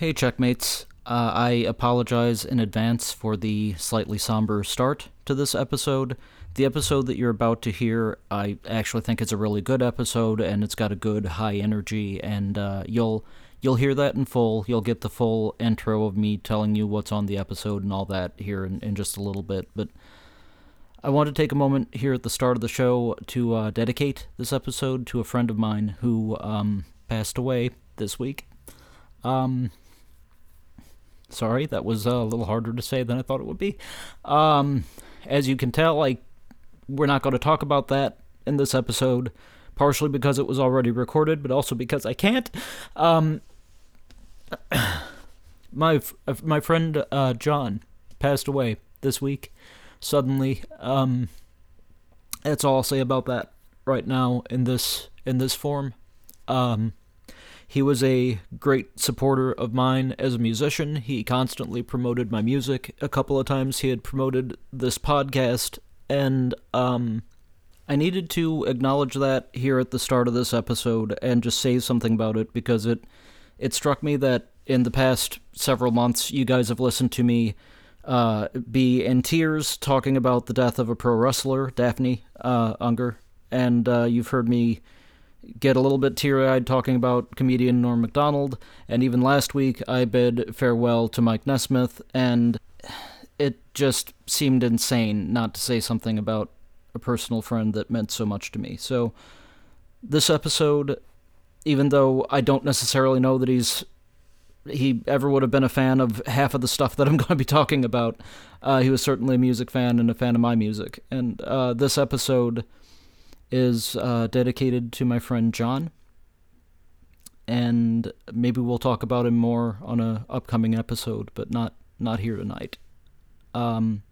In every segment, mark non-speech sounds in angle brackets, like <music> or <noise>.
Hey, checkmates. Uh, I apologize in advance for the slightly somber start to this episode. The episode that you're about to hear, I actually think it's a really good episode, and it's got a good high energy, and uh, you'll you'll hear that in full. You'll get the full intro of me telling you what's on the episode and all that here in, in just a little bit. But I want to take a moment here at the start of the show to uh, dedicate this episode to a friend of mine who um, passed away this week. Um, sorry, that was uh, a little harder to say than I thought it would be. Um, as you can tell, like we're not going to talk about that in this episode, partially because it was already recorded, but also because I can't. Um, <coughs> my my friend uh, John passed away this week suddenly. Um, that's all I'll say about that right now in this in this form. Um, he was a great supporter of mine as a musician. He constantly promoted my music. A couple of times he had promoted this podcast, and um, I needed to acknowledge that here at the start of this episode and just say something about it because it it struck me that in the past several months you guys have listened to me uh, be in tears talking about the death of a pro wrestler, Daffney uh, Unger, and uh, you've heard me get a little bit teary eyed talking about comedian Norm Macdonald, and even last week I bid farewell to Mike Nesmith, and it just seemed insane not to say something about a personal friend that meant so much to me. So, this episode, even though I don't necessarily know that he's he ever would have been a fan of half of the stuff that I'm <laughs> going to be talking about, uh, he was certainly a music fan and a fan of my music. And uh, this episode is uh, dedicated to my friend John, and maybe we'll talk about him more on a upcoming episode, but not not here tonight. Um,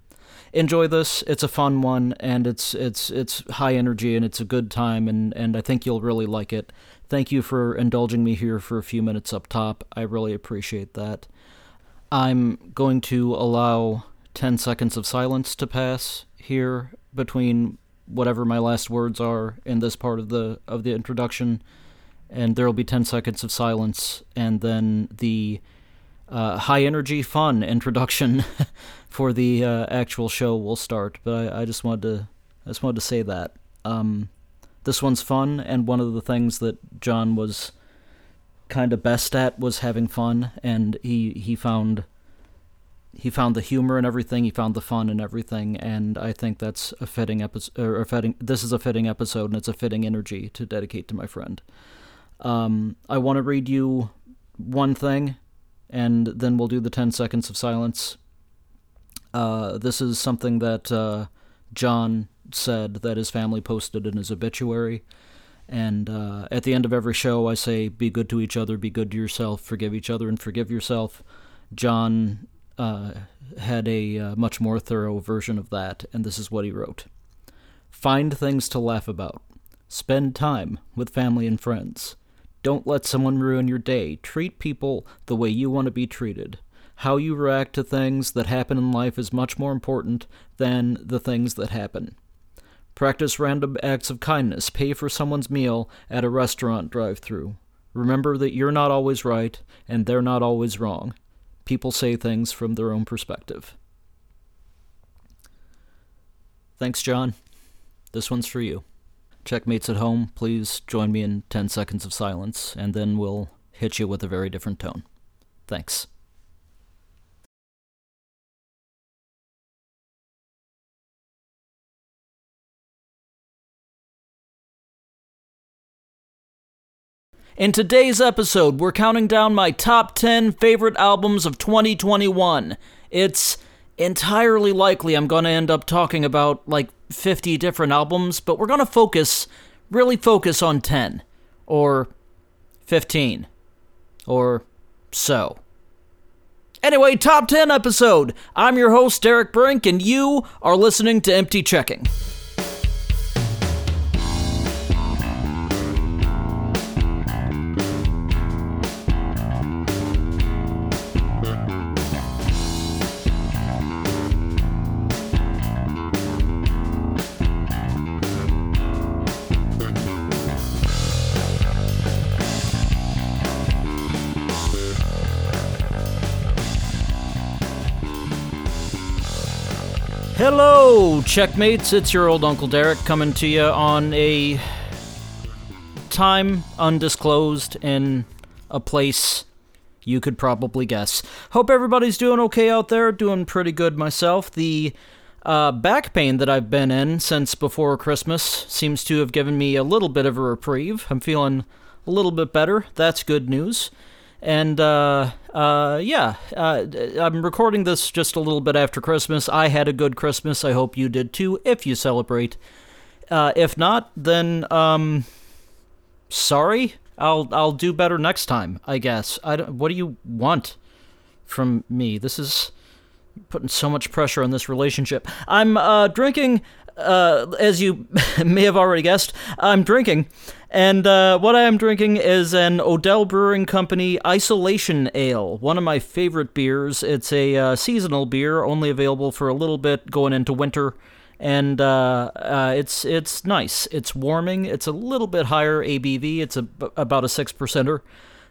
enjoy this; it's a fun one, and it's it's it's high energy, and it's a good time, and and I think you'll really like it. Thank you for indulging me here for a few minutes up top. I really appreciate that. I'm going to allow 10 seconds of silence to pass here between whatever my last words are in this part of the of the introduction, and there will be ten seconds of silence, and then the uh, high energy fun <laughs> introduction <laughs> for the uh, actual show will start. But I, I, just wanted to I just wanted to say that um, this one's fun, and one of the things that John was kind of best at was having fun, and he he found he found the humor and everything. He found the fun and everything, and I think that's a fitting episode. Or fitting. This is a fitting episode, and it's a fitting energy to dedicate to my friend. Um, I want to read you one thing, and then we'll do the ten seconds of silence. Uh, this is something that uh, John said that his family posted in his obituary. And uh, at the end of every show, I say, "Be good to each other, be good to yourself, forgive each other, and forgive yourself." John uh, had a uh, much more thorough version of that, and this is what he wrote Find things to laugh about. Spend time with family and friends. Don't let someone ruin your day. Treat people the way you want to be treated. How you react to things that happen in life is much more important than the things that happen. Practice random acts of kindness. Pay for someone's meal at a restaurant drive through. Remember that you're not always right and they're not always wrong people say things from their own perspective. Thanks, John. This one's for you. Checkmates at home, please join me in 10 seconds of silence, and then we'll hit you with a very different tone. Thanks. In today's episode, we're counting down my top 10 favorite albums of 2021. It's entirely likely I'm going to end up talking about like 50 different albums, but we're going to focus, really focus on 10 or 15 or so. Anyway, top 10 episode. I'm your host, Derek Brink, and you are listening to Empty Checking. Checkmates. It's your old Uncle Derek coming to you on a time undisclosed in a place you could probably guess. Hope everybody's doing okay out there. Doing pretty good myself. The uh, back pain that I've been in since before Christmas seems to have given me a little bit of a reprieve. I'm feeling a little bit better. That's good news. And uh, uh, yeah, uh, I'm recording this just a little bit after Christmas. I had a good Christmas. I hope you did too, if you celebrate. Uh, if not, then um, sorry. I'll I'll do better next time. I guess. I don't, what do you want from me? This is putting so much pressure on this relationship. I'm uh, drinking uh, as you <laughs> may have already guessed, I'm drinking. And uh, what I am drinking is an Odell Brewing Company Isolation Ale, one of my favorite beers. It's a uh, seasonal beer, only available for a little bit going into winter. And uh, uh, it's it's nice. It's warming. It's a little bit higher ABV. It's a, about a six percenter.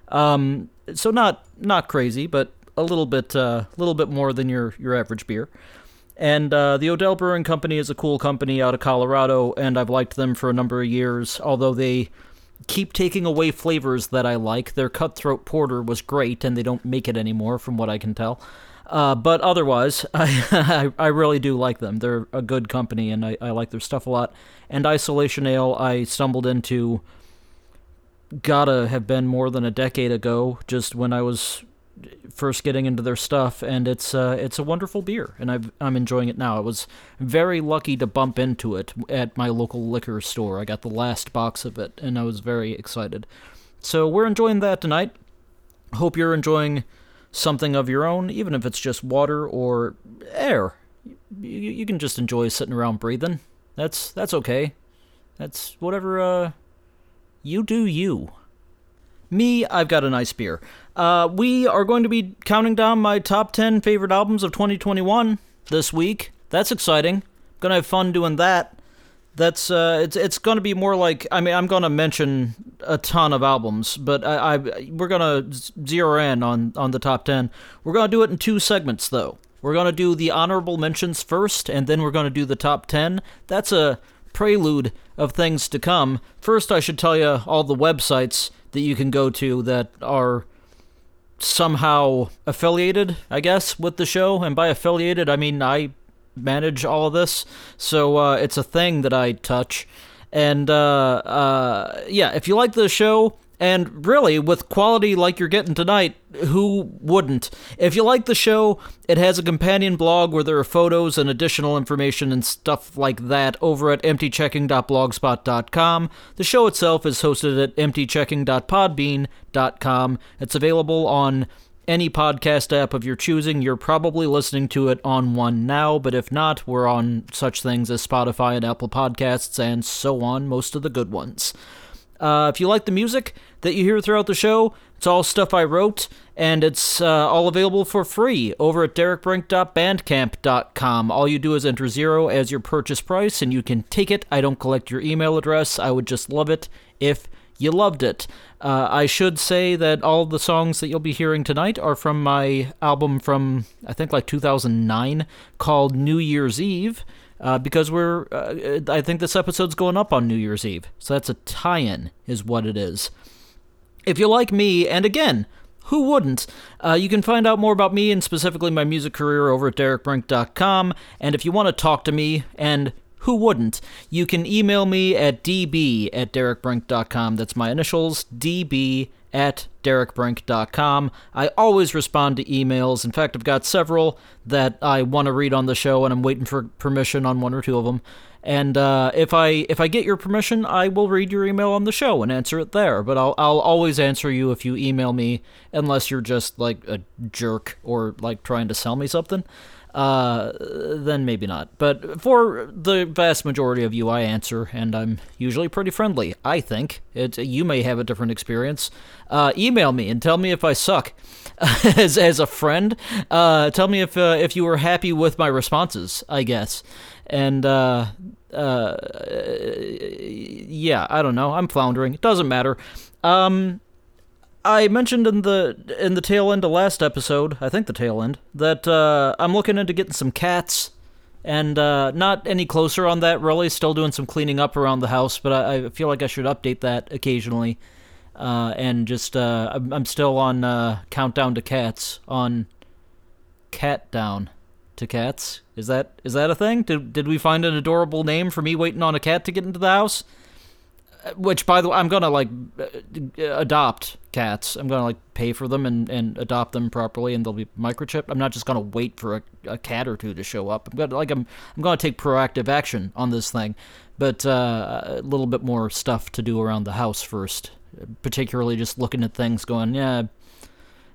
Um, so not not crazy, but a little bit a uh, little bit more than your your average beer. And uh, the Odell Brewing Company is a cool company out of Colorado, and I've liked them for a number of years, although they keep taking away flavors that I like. Their Cutthroat Porter was great, and they don't make it anymore, from what I can tell. Uh, but otherwise, <laughs> I, I really do like them. They're a good company, and I, I like their stuff a lot. And Isolation Ale, I stumbled into, gotta have been more than a decade ago, just when I was first getting into their stuff, and it's uh, it's a wonderful beer, and i am enjoying it now. I was very lucky to bump into it at my local liquor store. I got the last box of it, and I was very excited. So we're enjoying that tonight. Hope you're enjoying something of your own, even if it's just water or air. You, you can just enjoy sitting around breathing. That's that's okay. That's whatever uh, you do you. Me, I've got a nice beer. Uh, we are going to be counting down my top 10 favorite albums of 2021 this week. That's exciting. Gonna have fun doing that. That's uh, it's it's gonna be more like I mean I'm gonna mention a ton of albums, but I, I we're gonna zero in on on the top ten. We're gonna do it in two segments though. We're gonna do the honorable mentions first, and then we're gonna do the top ten. That's a prelude of things to come. First, I should tell you all the websites that you can go to that are somehow affiliated, I guess, with the show. And by affiliated, I mean I manage all of this, so uh, it's a thing that I touch. And uh, uh, yeah, if you like the show, and really, with quality like you're getting tonight, who wouldn't? If you like the show, it has a companion blog where there are photos and additional information and stuff like that over at emptychecking.blogspot.com. The show itself is hosted at emptychecking.podbean.com. It's available on any podcast app of your choosing. You're probably listening to it on one now, but if not, we're on such things as Spotify and Apple Podcasts and so on, most of the good ones. Uh, if you like the music that you hear throughout the show, it's all stuff I wrote, and it's uh, all available for free over at derekbrink.bandcamp.com. All you do is enter zero as your purchase price, and you can take it. I don't collect your email address. I would just love it if you loved it. Uh, I should say that all the songs that you'll be hearing tonight are from my album from, I think, like 2009 called New Year's Eve uh, because we're uh, I think this episode's going up on New Year's Eve, so that's a tie-in, is what it is. If you like me, and again, who wouldn't? Uh, you can find out more about me and specifically my music career over at derekbrink.com. And if you want to talk to me, and who wouldn't, you can email me at db at derekbrink.com. That's my initials, db at derekbrink.com. I always respond to emails. In fact, I've got several that I want to read on the show, and I'm waiting for permission on one or two of them. And uh, if I if I get your permission, I will read your email on the show and answer it there. But I'll I'll always answer you if you email me, unless you're just like a jerk or like trying to sell me something uh, then maybe not. But for the vast majority of you, I answer, and I'm usually pretty friendly. I think it. You may have a different experience. Uh, email me and tell me if I suck. <laughs> as as a friend, uh, tell me if uh, if you were happy with my responses. I guess, and uh, uh, yeah, I don't know. I'm floundering. It doesn't matter. Um, I mentioned in the in the tail end of last episode, I think the tail end, that uh, I'm looking into getting some cats, and uh, not any closer on that really. Still doing some cleaning up around the house, but I, I feel like I should update that occasionally. Uh, and just uh, I'm, I'm still on uh, countdown to cats on cat down to cats. Is that is that a thing? Did did we find an adorable name for me waiting on a cat to get into the house? Which, by the way, I'm gonna like uh, adopt cats. I'm gonna like pay for them and, and adopt them properly, and they'll be microchipped. I'm not just gonna wait for a, a cat or two to show up. I'm gonna like I'm I'm gonna take proactive action on this thing, but uh, a little bit more stuff to do around the house first particularly just looking at things going, yeah,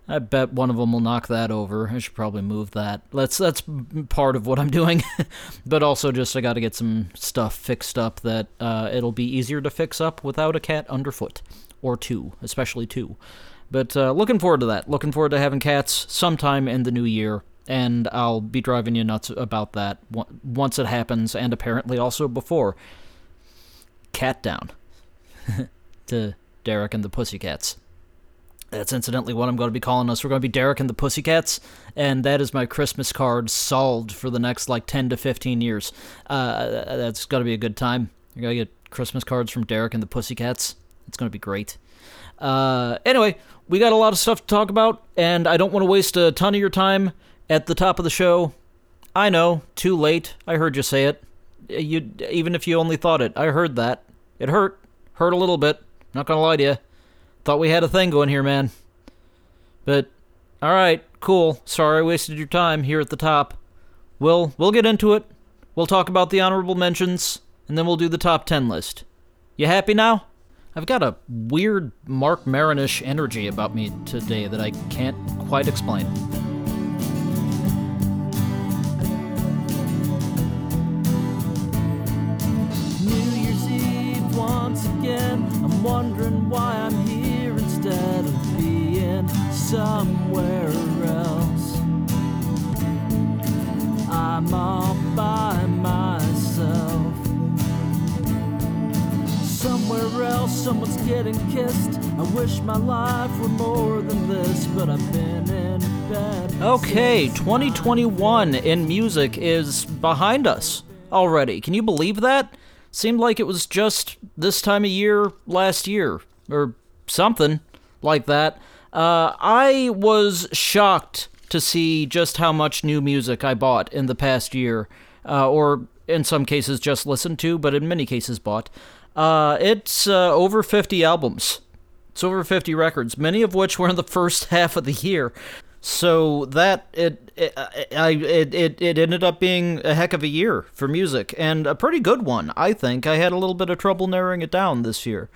I bet one of them will knock that over. I should probably move that. That's that's part of what I'm doing, <laughs> but also just I got to get some stuff fixed up that uh, it'll be easier to fix up without a cat underfoot, or two, especially two. But uh, looking forward to that. Looking forward to having cats sometime in the new year, and I'll be driving you nuts about that once it happens, and apparently also before. Cat down. <laughs> to Derek and the Pussycats. That's incidentally what I'm going to be calling us. We're going to be Derek and the Pussycats, and that is my Christmas card solved for the next like 10 to 15 years. Uh, that's going to be a good time. You're going to get Christmas cards from Derek and the Pussycats. It's going to be great. Uh, anyway, we got a lot of stuff to talk about, and I don't want to waste a ton of your time at the top of the show. I know, too late. I heard you say it. You even if you only thought it, I heard that. It hurt. Hurt a little bit. Not gonna lie to you. Thought we had a thing going here, man. But, alright, cool. Sorry I wasted your time here at the top. We'll, we'll get into it. We'll talk about the honorable mentions, and then we'll do the top 10 list. You happy now? I've got a weird Marc Maron-ish energy about me today that I can't quite explain. New Year's Eve once again. I'm wondering why somewhere else. I'm all by myself. Somewhere else, someone's getting kissed. I wish my life were more than this, but I've been in bed. Okay, 2021 in music is behind us already. Can you believe that? Seemed like it was just this time of year last year, or something like that. Uh, I was shocked to see just how much new music I bought in the past year, uh, or in some cases just listened to, but in many cases bought. Uh, it's uh, over 50 albums. It's over 50 records, many of which were in the first <laughs> half of the year. So that it it, I, it it it ended up being a heck of a year for music and a pretty good one. I think I had a little bit of trouble narrowing it down this year.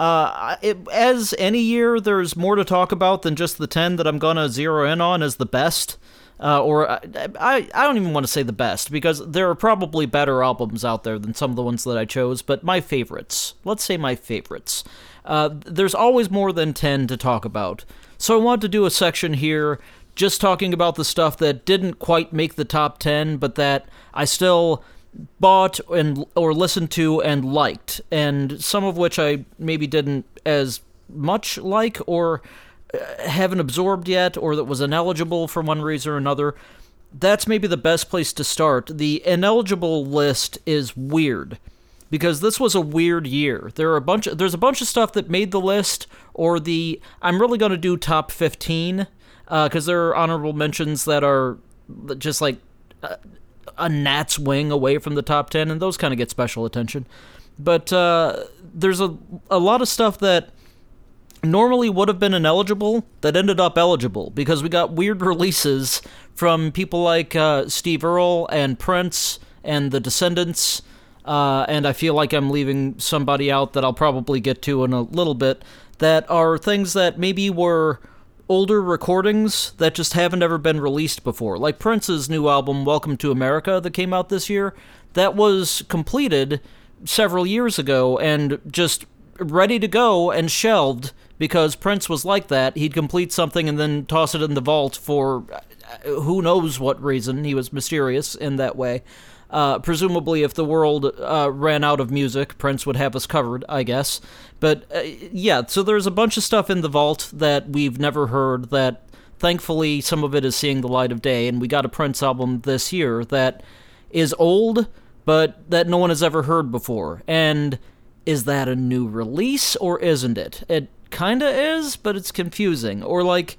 Uh, it, as any year, there's more to talk about than just the ten that I'm gonna zero in on as the best. Uh, or I, I, I don't even want to say the best because there are probably better albums out there than some of the ones that I chose. But my favorites, let's say my favorites. Uh, there's always more than ten to talk about. So I wanted to do a section here just talking about the stuff that didn't quite make the top 10, but that I still bought and or listened to and liked, and some of which I maybe didn't as much like or uh, haven't absorbed yet, or that was ineligible for one reason or another. That's maybe the best place to start. The ineligible list is weird because this was a weird year. There are a bunch of, there's a bunch of stuff that made the list or the I'm really going to do top 15 because uh, there are honorable mentions that are just like a, a gnat's wing away from the top 10 and those kind of get special attention. But uh, there's a a lot of stuff that normally would have been ineligible that ended up eligible because we got weird <laughs> releases from people like uh, Steve Earle and Prince and the Descendents. uh, and I feel like I'm leaving somebody out that I'll probably get to in a little bit, that are things that maybe were older recordings that just haven't ever been released before. Like Prince's new album, Welcome to America, that came out this year, that was completed several years ago and just ready to go and shelved because Prince was like that. He'd complete something and then toss it in the vault for uh, who knows what reason. He was mysterious in that way. Uh, presumably, if the world uh, ran out of music, Prince would have us covered, I guess. But uh, yeah, so there's a bunch of stuff in the vault that we've never heard that thankfully some of it is seeing the light of day. And we got a Prince album this year that is old, but that no one has ever heard before. And is that a new release or isn't it? It kinda is, but it's confusing. Or like,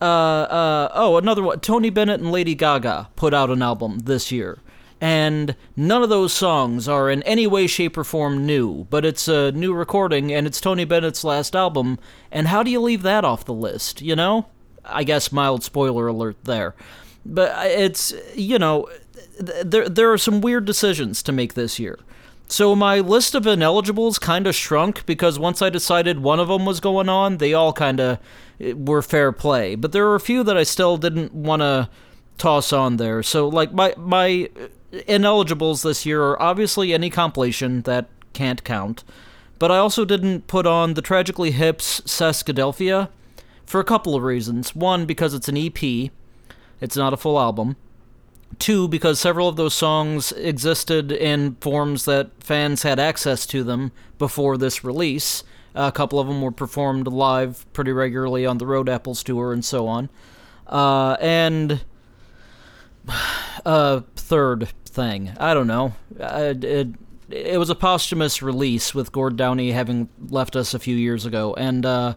uh, uh, oh, another one. Tony Bennett and Lady Gaga put out an album this year. And none of those songs are in any way, shape, or form new, but it's a new recording and it's Tony Bennett's last album. And how do you leave that off the list, you know? I guess mild spoiler alert there. But it's, you know, there, there are some weird decisions to make this year. So my list of ineligibles kind of shrunk because once I decided one of them was going on, they all kind of eh, were fair play. But there were a few that I still didn't want to toss on there. So like my my ineligibles this year are obviously any compilation that can't count. But I also didn't put on the Tragically Hip's Saskadelphia for a couple of reasons. One, because it's an EP, it's not a full album. Two, because several of those songs existed in forms that fans had access to them before this release. A couple of them were performed live pretty regularly on the Road Apples tour and so on. Uh, and uh, third thing, I don't know. it, it was a posthumous release with Gord Downie having left us a few years ago, and uh,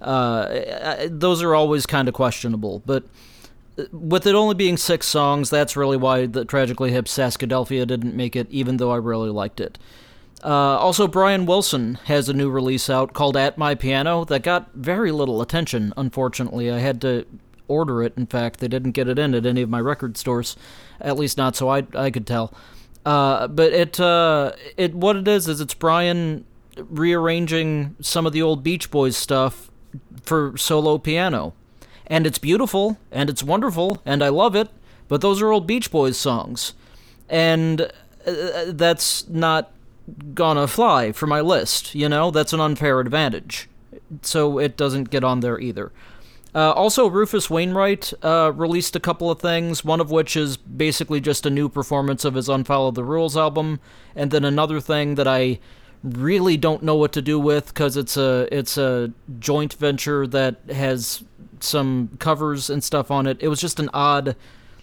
uh, those are always kind of questionable. But with it only being six songs, that's really why the Tragically Hip Saskadelphia didn't make it, even though I really liked it. Uh, also, Brian Wilson has a new release out called At My Piano that got very little attention, unfortunately. I had to order it, in fact. They didn't get it in at any of my record stores, at least not so I, I could tell. Uh, but it, uh, it what it is is it's Brian rearranging some of the old Beach Boys stuff for solo piano and it's beautiful and it's wonderful and I love it, but those are old Beach Boys songs. And uh, that's not gonna fly for my list, you know? That's an unfair advantage. So it doesn't get on there either. Uh, also, Rufus Wainwright uh, released a couple of things, one of which is basically just a new performance of his Unfollow the Rules album, and then another thing that I really don't know what to do with because it's a it's a joint venture that has some covers and stuff on it. It was just an odd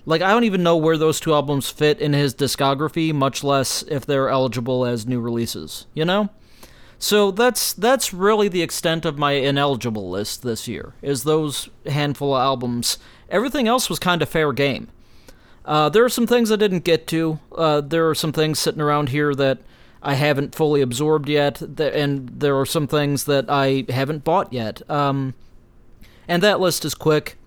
like I don't even know where those two albums fit in his discography, much less if they're eligible as new releases, you know? So that's that's really the extent of my ineligible list this year. Is those handful of albums. Everything else was kind of fair game. Uh, there are some things I didn't get to. Uh, there are some things sitting around here that I haven't fully absorbed yet, and there are some things that I haven't bought yet. Um, and that list is quick.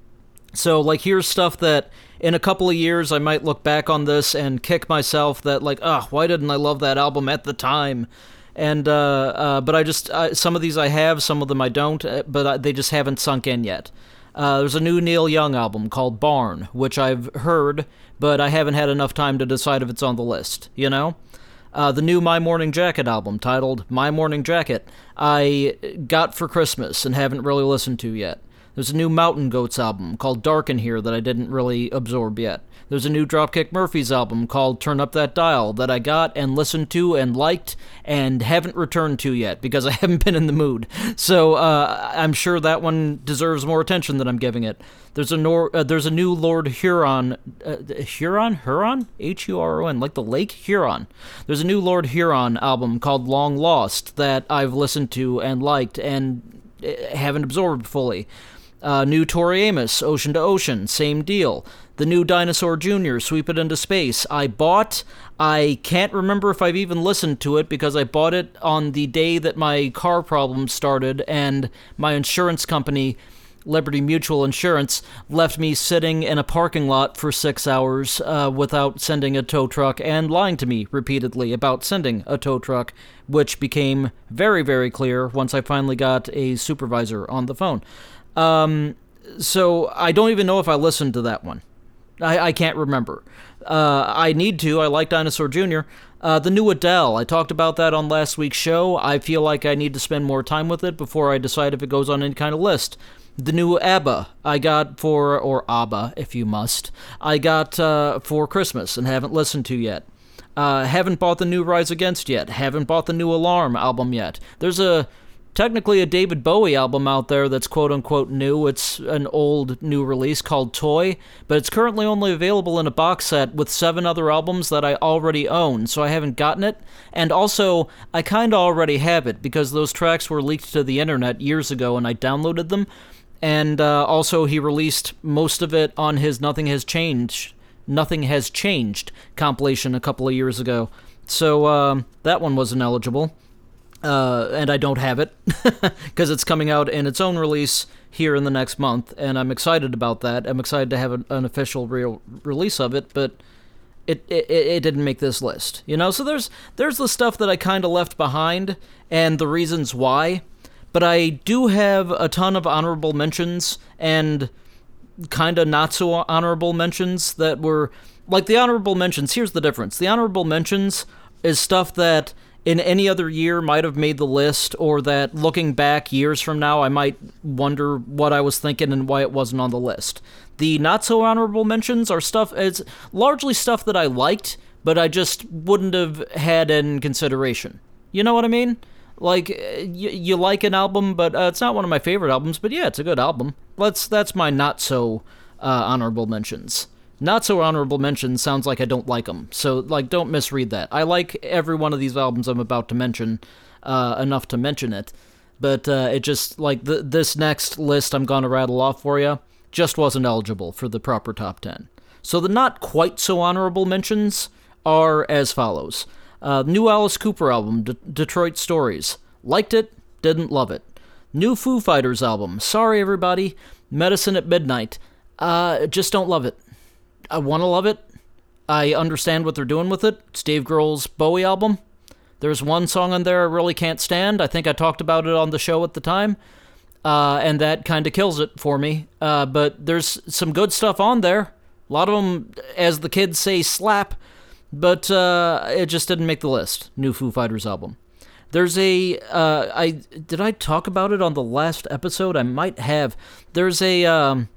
So, like, here's stuff that in a couple of years I might look back on this and kick myself that, like, oh, why didn't I love that album at the time? And, uh, uh, but I just, uh, some of these I have, some of them I don't, uh, but I, they just haven't sunk in yet. Uh, there's a new Neil Young album called Barn, which I've heard, but I haven't had enough time to decide if it's on the list, you know? Uh, the new My Morning Jacket album, titled My Morning Jacket, I got for Christmas and haven't really listened to yet. There's a new Mountain Goats album called Dark in Here that I didn't really absorb yet. There's a new Dropkick Murphys album called Turn Up That Dial that I got and listened to and liked and haven't returned to yet because I <laughs> haven't been in the mood. So uh, I'm sure that one deserves more attention than I'm giving it. There's a nor- uh, there's a new Lord Huron, uh, Huron, Huron, H U R O N, like the lake Huron. There's a new Lord Huron album called Long Lost that I've listened to and liked and uh, haven't absorbed fully. Uh, new Tori Amos, Ocean to Ocean, same deal. The new Dinosaur Jr., Sweep It Into Space. I bought, I can't remember if I've even listened to it because I bought it on the day that my car problem started and my insurance company, Liberty Mutual Insurance, left me sitting in a parking lot for six hours uh, without sending a tow truck and lying to me repeatedly about sending a tow truck, which became very, very clear once I finally got a supervisor on the phone. Um, so I don't even know if I listened to that one. I, I can't remember. Uh, I need to. I like Dinosaur Jr. Uh, the new Adele. I talked about that on last week's show. I feel like I need to spend more time with it before I decide if it goes on any kind of list. The new ABBA I got for, or ABBA if you must, I got uh, for Christmas and haven't listened to yet. Uh, haven't bought the new Rise Against yet. Haven't bought the new Alarm album yet. There's a technically a David Bowie album out there that's quote unquote new. It's an old new release called Toy, but it's currently only available in a box set with seven other albums that I already own, so I haven't gotten it. And also, I kind of already have it because those tracks were leaked to the internet years ago and I downloaded them. And uh, also, he released most of it on his Nothing Has Changed. Nothing Has Changed compilation a couple of years ago. So uh, that one wasn't eligible uh, and I don't have it <laughs> because it's coming out in its own release here in the next month, and I'm excited about that. I'm excited to have an, an official real release of it, but it, it it didn't make this list, you know. So there's there's the stuff that I kind of left behind and the reasons why, but I do have a ton of honorable mentions and kind of not so honorable mentions that were like the honorable mentions. Here's the difference: the honorable mentions is stuff that in any other year might have made the list, or that looking back years from now, I might wonder what I was thinking and why it wasn't on the list. The not so honorable mentions are stuff, it's largely stuff that I liked, but I just wouldn't have had in consideration. You know what I mean? Like you, you like an album, but uh, it's not one of my favorite albums. But yeah, it's a good album. Let's that's my not so uh, honorable mentions. Not so honorable mention sounds like I don't like them. So, like, don't misread that. I like every one of these albums I'm about to mention uh, enough to mention it. But uh, it just, like, th- this next list I'm to rattle off for you just wasn't eligible for the proper top 10. So, the not quite so honorable mentions are as follows uh, New Alice Cooper album, D- Detroit Stories. Liked it, didn't love it. New Foo Fighters album, Sorry Everybody, Medicine at Midnight. Uh, just don't love it. I want to love it. I understand what they're doing with it. It's Dave Grohl's Bowie album. There's one song on there I really can't stand. I think I talked about it on the show at the time. Uh, and that kind of kills it for me. Uh, but there's some good stuff on there. A lot of them, as the kids say, slap. But uh, it just didn't make the list. New Foo Fighters album. There's a uh, I did I talk about it on the last episode? I might have. There's a um,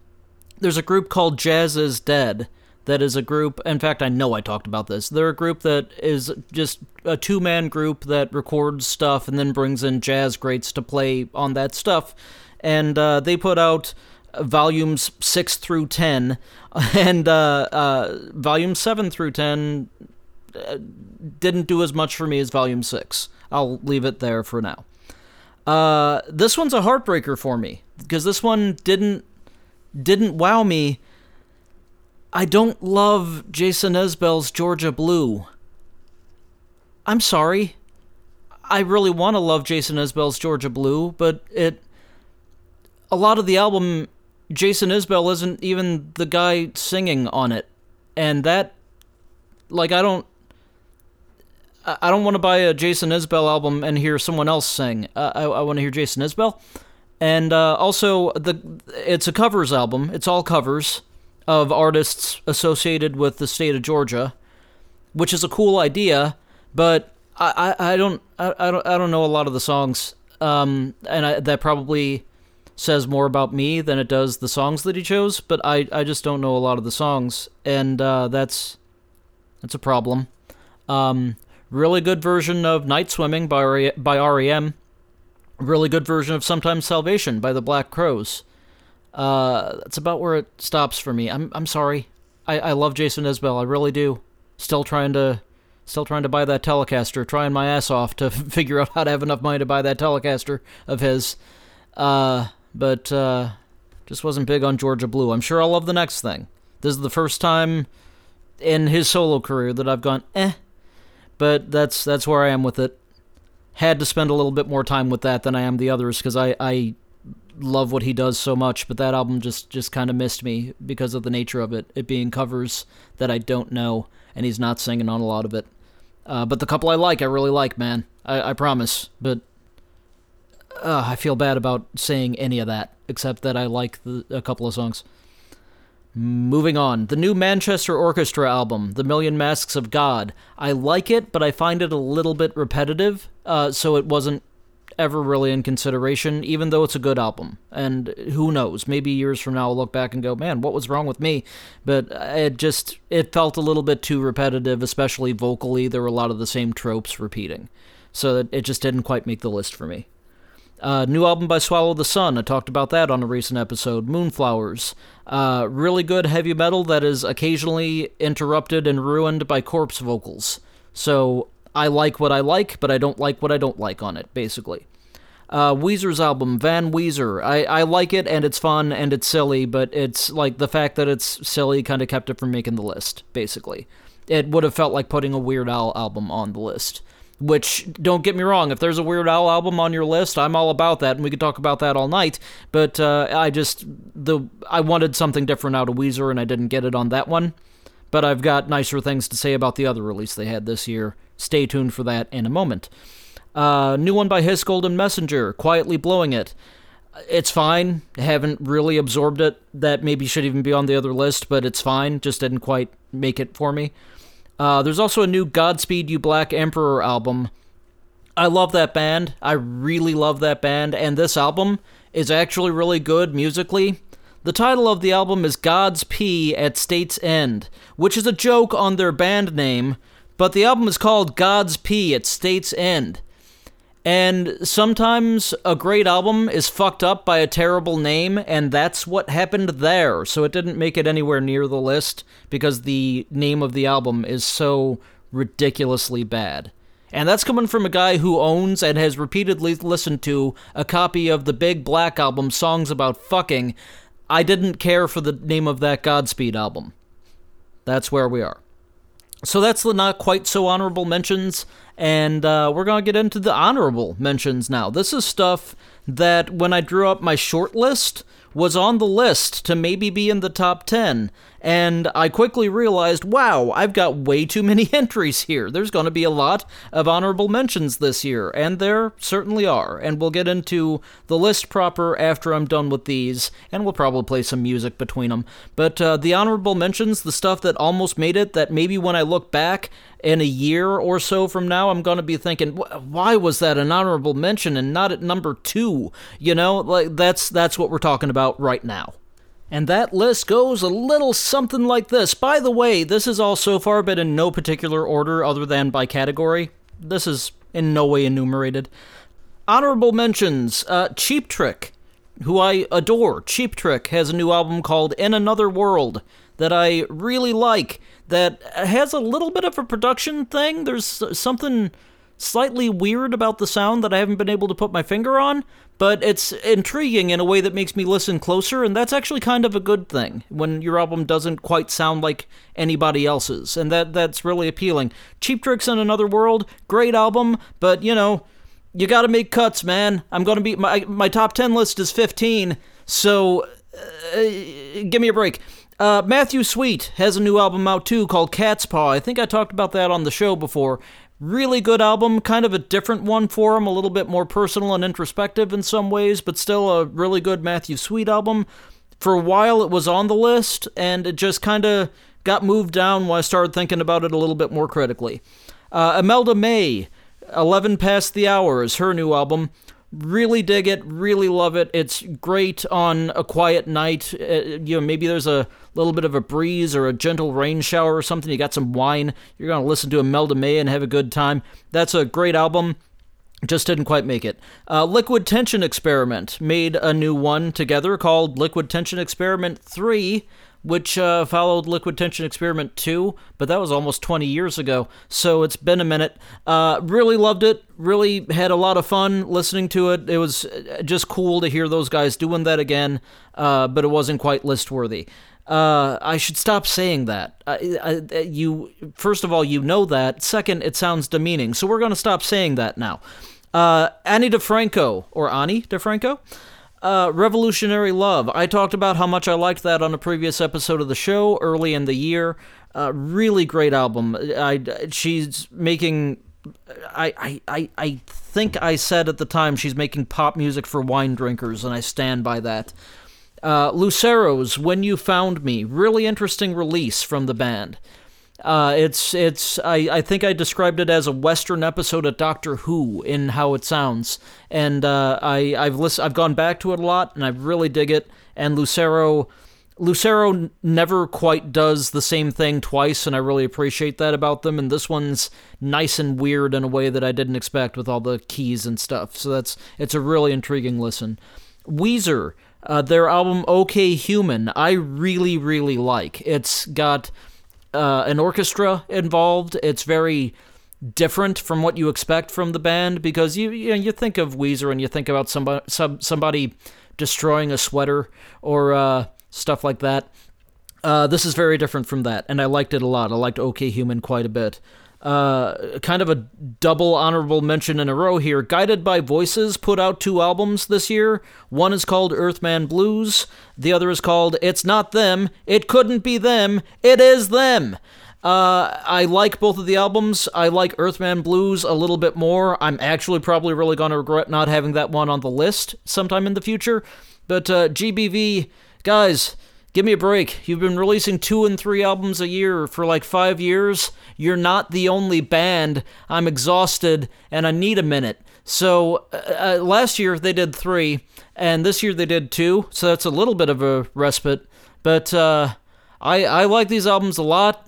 there's a group called Jazz is Dead that is a group. In fact, I know I talked about this. They're a group that is just a two man group that records stuff and then brings in jazz greats to play on that stuff. And uh, they put out volumes 6 through 10, <laughs> and uh, uh, volume 7 through 10 uh, didn't do as much for me as volume 6. I'll leave it there for now. Uh, this one's a heartbreaker for me because this one didn't didn't wow me I don't love Jason Isbell's Georgia Blue. I'm sorry. I really want to love Jason Isbell's Georgia Blue, but it a lot of the album Jason Isbell isn't even the guy singing on it. And that like I don't I don't want to buy a Jason Isbell album and hear someone else sing. Uh, I, I want to hear Jason Isbell. And uh, also the it's a covers album. It's all covers of artists associated with the state of Georgia, which is a cool idea, but I, I, I don't I, I don't I don't know a lot of the songs, um, and I, that probably says more about me than it does the songs that he chose. But I, I just don't know a lot of the songs, and uh, that's that's a problem. Um, really good version of Night Swimming by by REM. Really good version of Sometimes Salvation by the Black Crowes. Uh, that's about where it stops for me. I'm I'm sorry. I, I love Jason Isbell. I really do. Still trying to still trying to buy that Telecaster. Trying my ass off to <laughs> figure out how to have enough money to buy that Telecaster of his. Uh, but uh, just wasn't big on Georgia Blue. I'm sure I'll love the next thing. This is the first time in his solo career that I've gone eh. But that's that's where I am with it. Had to spend a little bit more time with that than I am the others because I, I love what he does so much, but that album just just kind of missed me because of the nature of it, it being covers that I don't know, and he's not singing on a lot of it. Uh, but the couple I like, I really like, man. I, I promise. But uh, I feel bad about saying any of that, except that I like the, a couple of songs. Moving on, the new Manchester Orchestra album, The Million Masks of God. I like it, but I find it a little bit repetitive, uh, so it wasn't ever really in consideration, even though it's a good album. And who knows? Maybe years from now I'll look back and go, man, what was wrong with me? But it just it felt a little bit too repetitive, especially vocally. There were a lot of the same tropes repeating, so it just didn't quite make the list for me. Uh, new album by Swallow the Sun. I talked about that on a recent episode. Moonflowers. Uh, really good heavy metal that is occasionally interrupted and ruined by corpse vocals. So I like what I like, but I don't like what I don't like on it, basically. Uh, Weezer's album, Van Weezer. I, I like it, and it's fun, and it's silly, but it's like the fact that it's silly kind of kept it from making the list, basically. It would have felt like putting a Weird Al album on the list. Which, don't get me wrong, if there's a Weird Al album on your list, I'm all about that, and we could talk about that all night. But uh, I just the I wanted something different out of Weezer, and I didn't get it on that one. But I've got nicer things to say about the other release they had this year. Stay tuned for that in a moment. Uh, new one by His Golden Messenger, Quietly Blowing It. It's fine. Haven't really absorbed it. That maybe should even be on the other list, but it's fine. Just didn't quite make it for me. Uh, there's also a new Godspeed You Black Emperor album. I love that band. I really love that band, and this album is actually really good musically. The title of the album is God's Pee at State's End, which is a joke on their band name, but the album is called God's Pee at State's End. And sometimes a great album is fucked up by a terrible name, and that's what happened there. So it didn't make it anywhere near the list because the name of the album is so ridiculously bad. And that's coming from a guy who owns and has repeatedly listened to a copy of the Big Black album, Songs About Fucking. I didn't care for the name of that Godspeed album. That's where we are. So that's the not quite so honorable mentions, and uh, we're going to get into the honorable mentions now. This is stuff that when I drew up my short list was on the list to maybe be in the top 10, and I quickly realized, wow, I've got way too many <laughs> entries here. There's going to be a lot of honorable mentions this year, and there certainly are. And we'll get into the list proper after I'm done with these, and we'll probably play some music between them. But uh, the honorable mentions, the stuff that almost made it, that maybe when I look back in a year or so from now, I'm going to be thinking, why was that an honorable mention and not at number two? You know, like that's that's what we're talking about right now. And that list goes a little something like this. By the way, this has all so far been in no particular order other than by category. This is in no way enumerated. Honorable mentions uh, Cheap Trick, who I adore. Cheap Trick has a new album called In Another World that I really like, that has a little bit of a production thing. There's something slightly weird about the sound that I haven't been able to put my finger on, but it's intriguing in a way that makes me listen closer, and that's actually kind of a good thing when your album doesn't quite sound like anybody else's, and that that's really appealing. Cheap Tricks in Another World, great album, but you know, you got to make cuts, man. I'm gonna be my my top ten list is 15, so uh, give me a break. Uh, Matthew Sweet has a new album out too called Cat's Paw. I think I talked about that on the show before. Really good album, kind of a different one for him, a little bit more personal and introspective in some ways, but still a really good Matthew Sweet album. For a while, it was on the list, and it just kind of got moved down when I started thinking about it a little bit more critically. Uh, May, 11 Past the Hour, is her new album. Really dig it, really love it. It's great on a quiet night. Uh, you know, maybe there's a little bit of a breeze or a gentle rain shower or something. You got some wine. You're going to listen to Imelda May and have a good time. That's a great album. Just didn't quite make it. Uh, Liquid Tension Experiment made a new one together called Liquid Tension Experiment 3 which uh, followed Liquid Tension Experiment 2, but that was almost 20 years ago, so it's been a minute. Uh, really loved it, really had a lot of fun listening to it. It was uh, just cool to hear those guys doing that again, uh, but it wasn't quite list worthy. Uh, I should stop saying that. I, I, you first of all, you know that. Second, it sounds demeaning, so we're going to stop saying that now. Uh, Ani DiFranco or Annie DiFranco uh, Revolutionary Love. I talked about how much I liked that on a previous episode of the show early in the year. Uh, really great album. I, she's making. I, I, I, think I said at the time she's making pop music for wine drinkers, and I stand by that. Uh, Lucero's When You Found Me. Really interesting release from the band. Uh, it's it's I, I think I described it as a Western episode of Doctor Who in how it sounds, and uh, I I've list, I've gone back to it a lot and I really dig it. And Lucero Lucero never quite does the same thing twice, and I really appreciate that about them. And this one's nice and weird in a way that I didn't expect with all the keys and stuff. So that's it's a really intriguing listen. Weezer, uh, their album OK Human, I really really like. It's got uh, an orchestra involved. It's very different from what you expect from the band because you you, know, you think of Weezer and you think about somebody some, somebody destroying a sweater or uh, stuff like that. Uh, this is very different from that, and I liked it a lot. I liked OK Human quite a bit. Uh, kind of a double honorable mention in a row here. Guided by Voices put out two albums this year. One is called Earthman Blues, the other is called It's Not Them, It Couldn't Be Them, It Is Them. Uh, I like both of the albums. I like Earthman Blues a little bit more. I'm actually probably really going to regret not having that one on the list sometime in the future. But uh, GBV, guys, give me a break. You've been releasing two and three albums a year for like five years. You're not the only band. I'm exhausted and I need a minute. So uh, uh last year they did three, and this year they did two. So that's a little bit of a respite. But uh, I I like these albums a lot.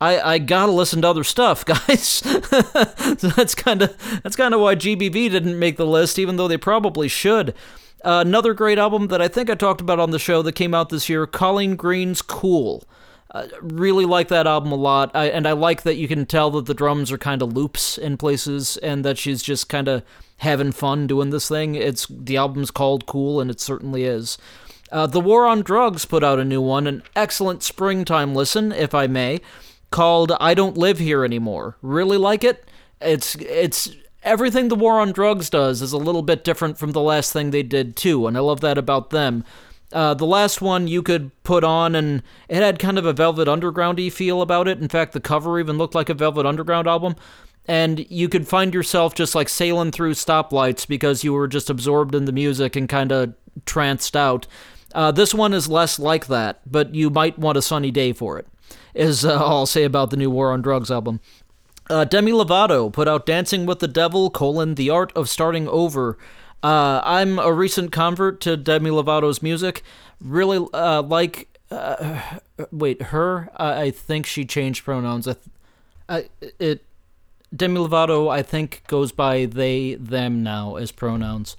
I, I gotta listen to other stuff, <laughs> guys. so that's kind of that's kind of why GBV didn't make the list, even though they probably should. Another great album that I think I talked about on the show that came out this year, Colleen Green's Cool. Uh, really like that album a lot, I, and I like that you can tell that the drums are kind of loops in places, and that she's just kind of having fun doing this thing. It's the album's called Cool, and it certainly is. Uh, the War on Drugs put out a new one, an excellent springtime listen, if I may called I Don't Live Here Anymore. Really like it. It's it's everything the war on drugs does is a little bit different from the last thing they did too, and I love that about them. Uh, the last one you could put on, and it had kind of a Velvet Undergroundy feel about it. In fact, the cover even looked like a Velvet Underground album. And you could find yourself just like sailing through stoplights because you were just absorbed in the music and kind of tranced out. Uh, this one is less like that, but you might want a sunny day for it is uh, all I'll say about the new War on Drugs album. Uh, Demi Lovato put out Dancing with the Devil, colon, The Art of Starting Over. Uh, I'm a recent convert to Demi Lovato's music. Really uh, like, uh, <sighs> wait, her? I think she changed pronouns. I, I, it, Demi Lovato, I think, goes by they, them now as pronouns.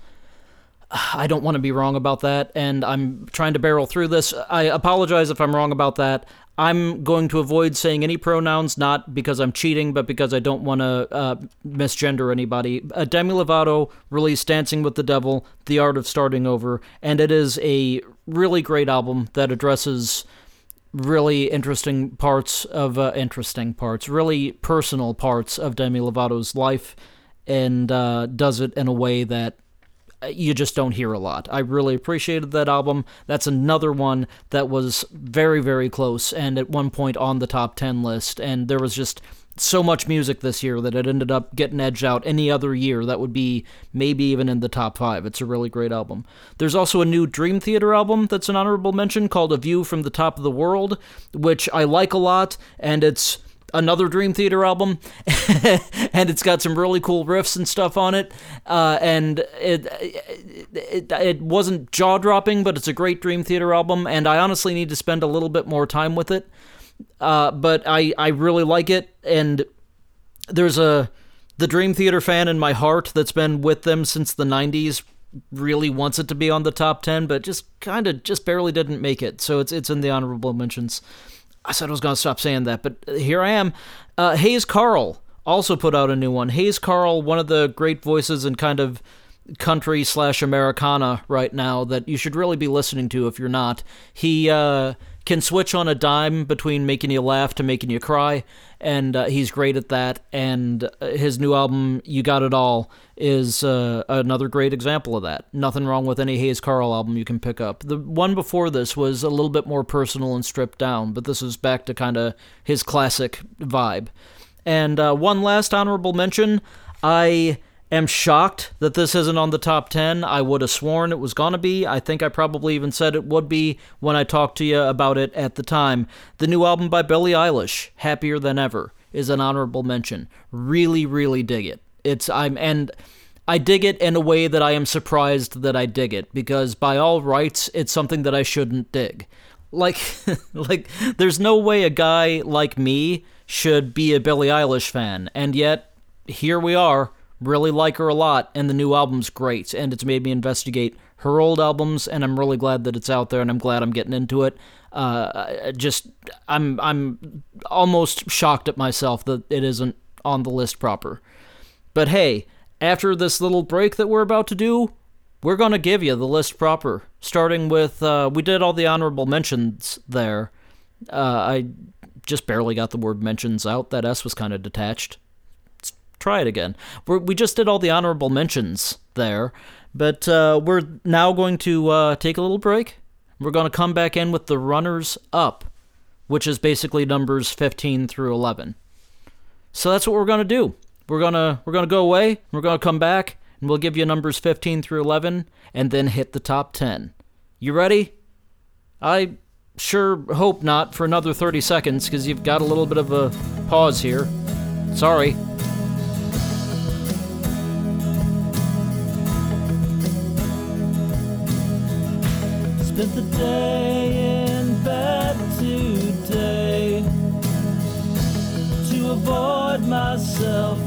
<sighs> I don't want to be wrong about that, and I'm trying to barrel through this. I apologize if I'm wrong about that. I'm going to avoid saying any pronouns, not because I'm cheating, but because I don't want to uh, misgender anybody. Uh, Demi Lovato released Dancing with the Devil, The Art of Starting Over, and it is a really great album that addresses really interesting parts of uh, interesting parts, really personal parts of Demi Lovato's life, and uh, does it in a way that you just don't hear a lot. I really appreciated that album. That's another one that was very, very close and at one point on the top 10 list. And there was just so much music this year that it ended up getting edged out any other year that would be maybe even in the top five. It's a really great album. There's also a new Dream Theater album that's an honorable mention called A View from the Top of the World, which I like a lot, and it's another Dream Theater album, <laughs> and it's got some really cool riffs and stuff on it. Uh, and it, it it wasn't jaw dropping, but it's a great Dream Theater album, and I honestly need to spend a little bit more time with it. Uh, but I I really like it, and there's a the Dream Theater fan in my heart that's been with them since the '90s really wants it to be on the top 10 but just kind of just barely didn't make it so it's it's in the honorable mentions I said I was going to stop saying that, but here I am. Uh, Hayes Carll also put out a new one. Hayes Carll, one of the great voices in kind of country slash Americana right now that you should really be listening to if you're not. He uh, can switch on a dime between making you laugh to making you cry, and uh, he's great at that. And uh, his new album, You Got It All, is uh, another great example of that. Nothing wrong with any Hayes Carll album you can pick up. The one before this was a little bit more personal and stripped down, but this is back to kind of his classic vibe. And uh, one last honorable mention I am shocked that this isn't on the top 10. I would have sworn it was going to be. I think I probably even said it would be when I talked to you about it at the time. The new album by Billie Eilish, Happier Than Ever, is an honorable mention. Really, really dig it. It's I'm and I dig it in a way that I am surprised that I dig it because by all rights it's something that I shouldn't dig. Like, <laughs> like, there's no way a guy like me should be a Billie Eilish fan, and yet here we are. Really like her a lot, and the new album's great, and it's made me investigate her old albums, and I'm really glad that it's out there, and I'm glad I'm getting into it. Uh, just, I'm, I'm almost shocked at myself that it isn't on the list proper. But hey, after this little break that we're about to do, we're to give you the list proper, starting with uh, we did all the honorable mentions there. Uh, I just barely got the word mentions out. That S was kind of detached. Try it again. We're, we just did all the honorable mentions there, but uh, we're now going to uh, take a little break. We're going to come back in with the runners up, which is basically numbers 15 through 11. So that's what we're going to do. We're going to we're going to go away, we're going to come back and we'll give you numbers 15 through 11 and then hit the top 10. You ready? I sure hope not for another 30 seconds because you've got a little bit of a pause here. Sorry. Spent the day in bed today to avoid myself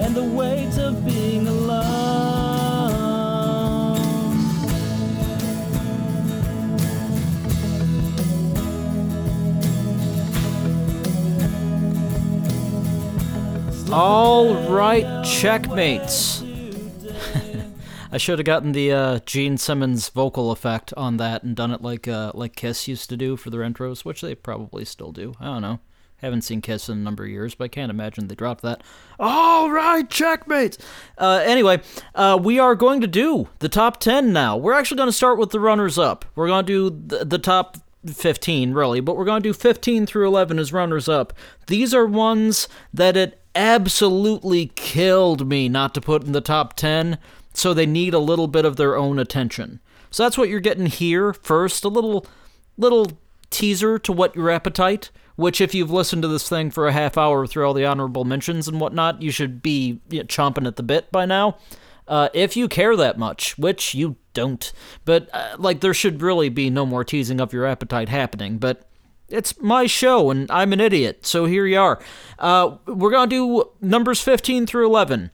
and the weight of being alone. All right, checkmates. I should have gotten the uh, Gene Simmons vocal effect on that and done it like uh, like Kiss used to do for their intros, which they probably still do. I don't know. Haven't seen Kiss in a number of years, but I can't imagine they dropped that. All right, checkmates. Uh, anyway, uh, we are going to do the top 10 now. We're actually going to start with the runners up. We're going to do the, the top 15, really, but we're going to do 15 through 11 as runners up. These are ones that it absolutely killed me not to put in the top 10, so they need a little bit of their own attention. So that's what you're getting here first, a little little teaser to what your appetite which if you've listened to this thing for a half hour through all the honorable mentions and whatnot, you should be you know, chomping at the bit by now. Uh, if you care that much, which you don't, but uh, like there should really be no more teasing of your appetite happening. But it's my show and I'm an idiot, so here you are. Uh, we're gonna do numbers 15 through 11.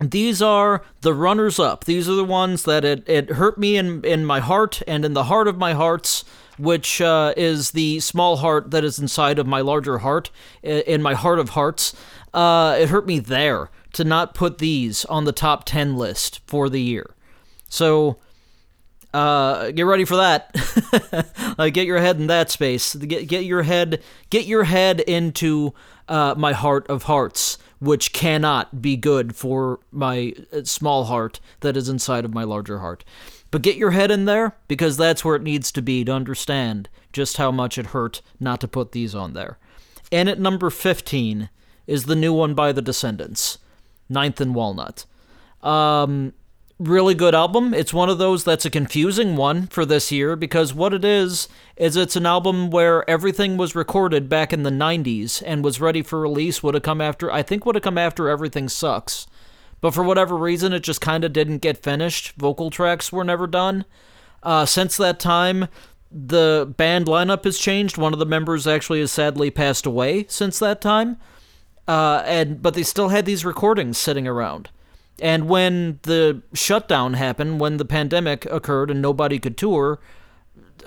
These are the runners up. These are the ones that it, it hurt me in, in my heart and in the heart of my hearts which uh, is the small heart that is inside of my larger heart, in my heart of hearts. Uh, it hurt me there to not put these on the top 10 list for the year. So, uh, get ready for that. <laughs> get your head in that space. Get, get your head get your head into uh, my heart of hearts, which cannot be good for my uh, small heart that is inside of my larger heart. But get your head in there because that's where it needs to be to understand just how much it hurt not to put these on there. And at number 15 is the new one by the Descendents, Ninth and Walnut. Um, really good album. It's one of those that's a confusing one for this year because what it is is it's an album where everything was recorded back in the 90s and was ready for release would have come after I think would have come after Everything Sucks but for whatever reason, it just kind of didn't get finished. Vocal tracks were never done. Uh, since that time, the band lineup has changed. One of the members actually has sadly passed away since that time. Uh, and but they still had these recordings sitting around. And when the shutdown happened, when the pandemic occurred and nobody could tour,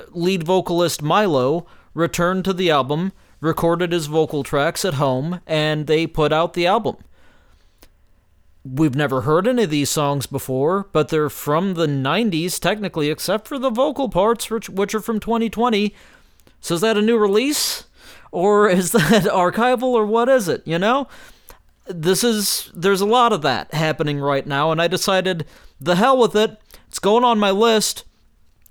lead vocalist Milo returned to the album, recorded his vocal tracks at home, and they put out the album we've never heard any of these songs before, but they're from the 90s, technically, except for the vocal parts, which, are from 2020. So is that a new release? Or is <laughs> that archival, or what is it, you know? This is, there's a lot of that happening right now, and I decided, the hell with it, it's going on my list,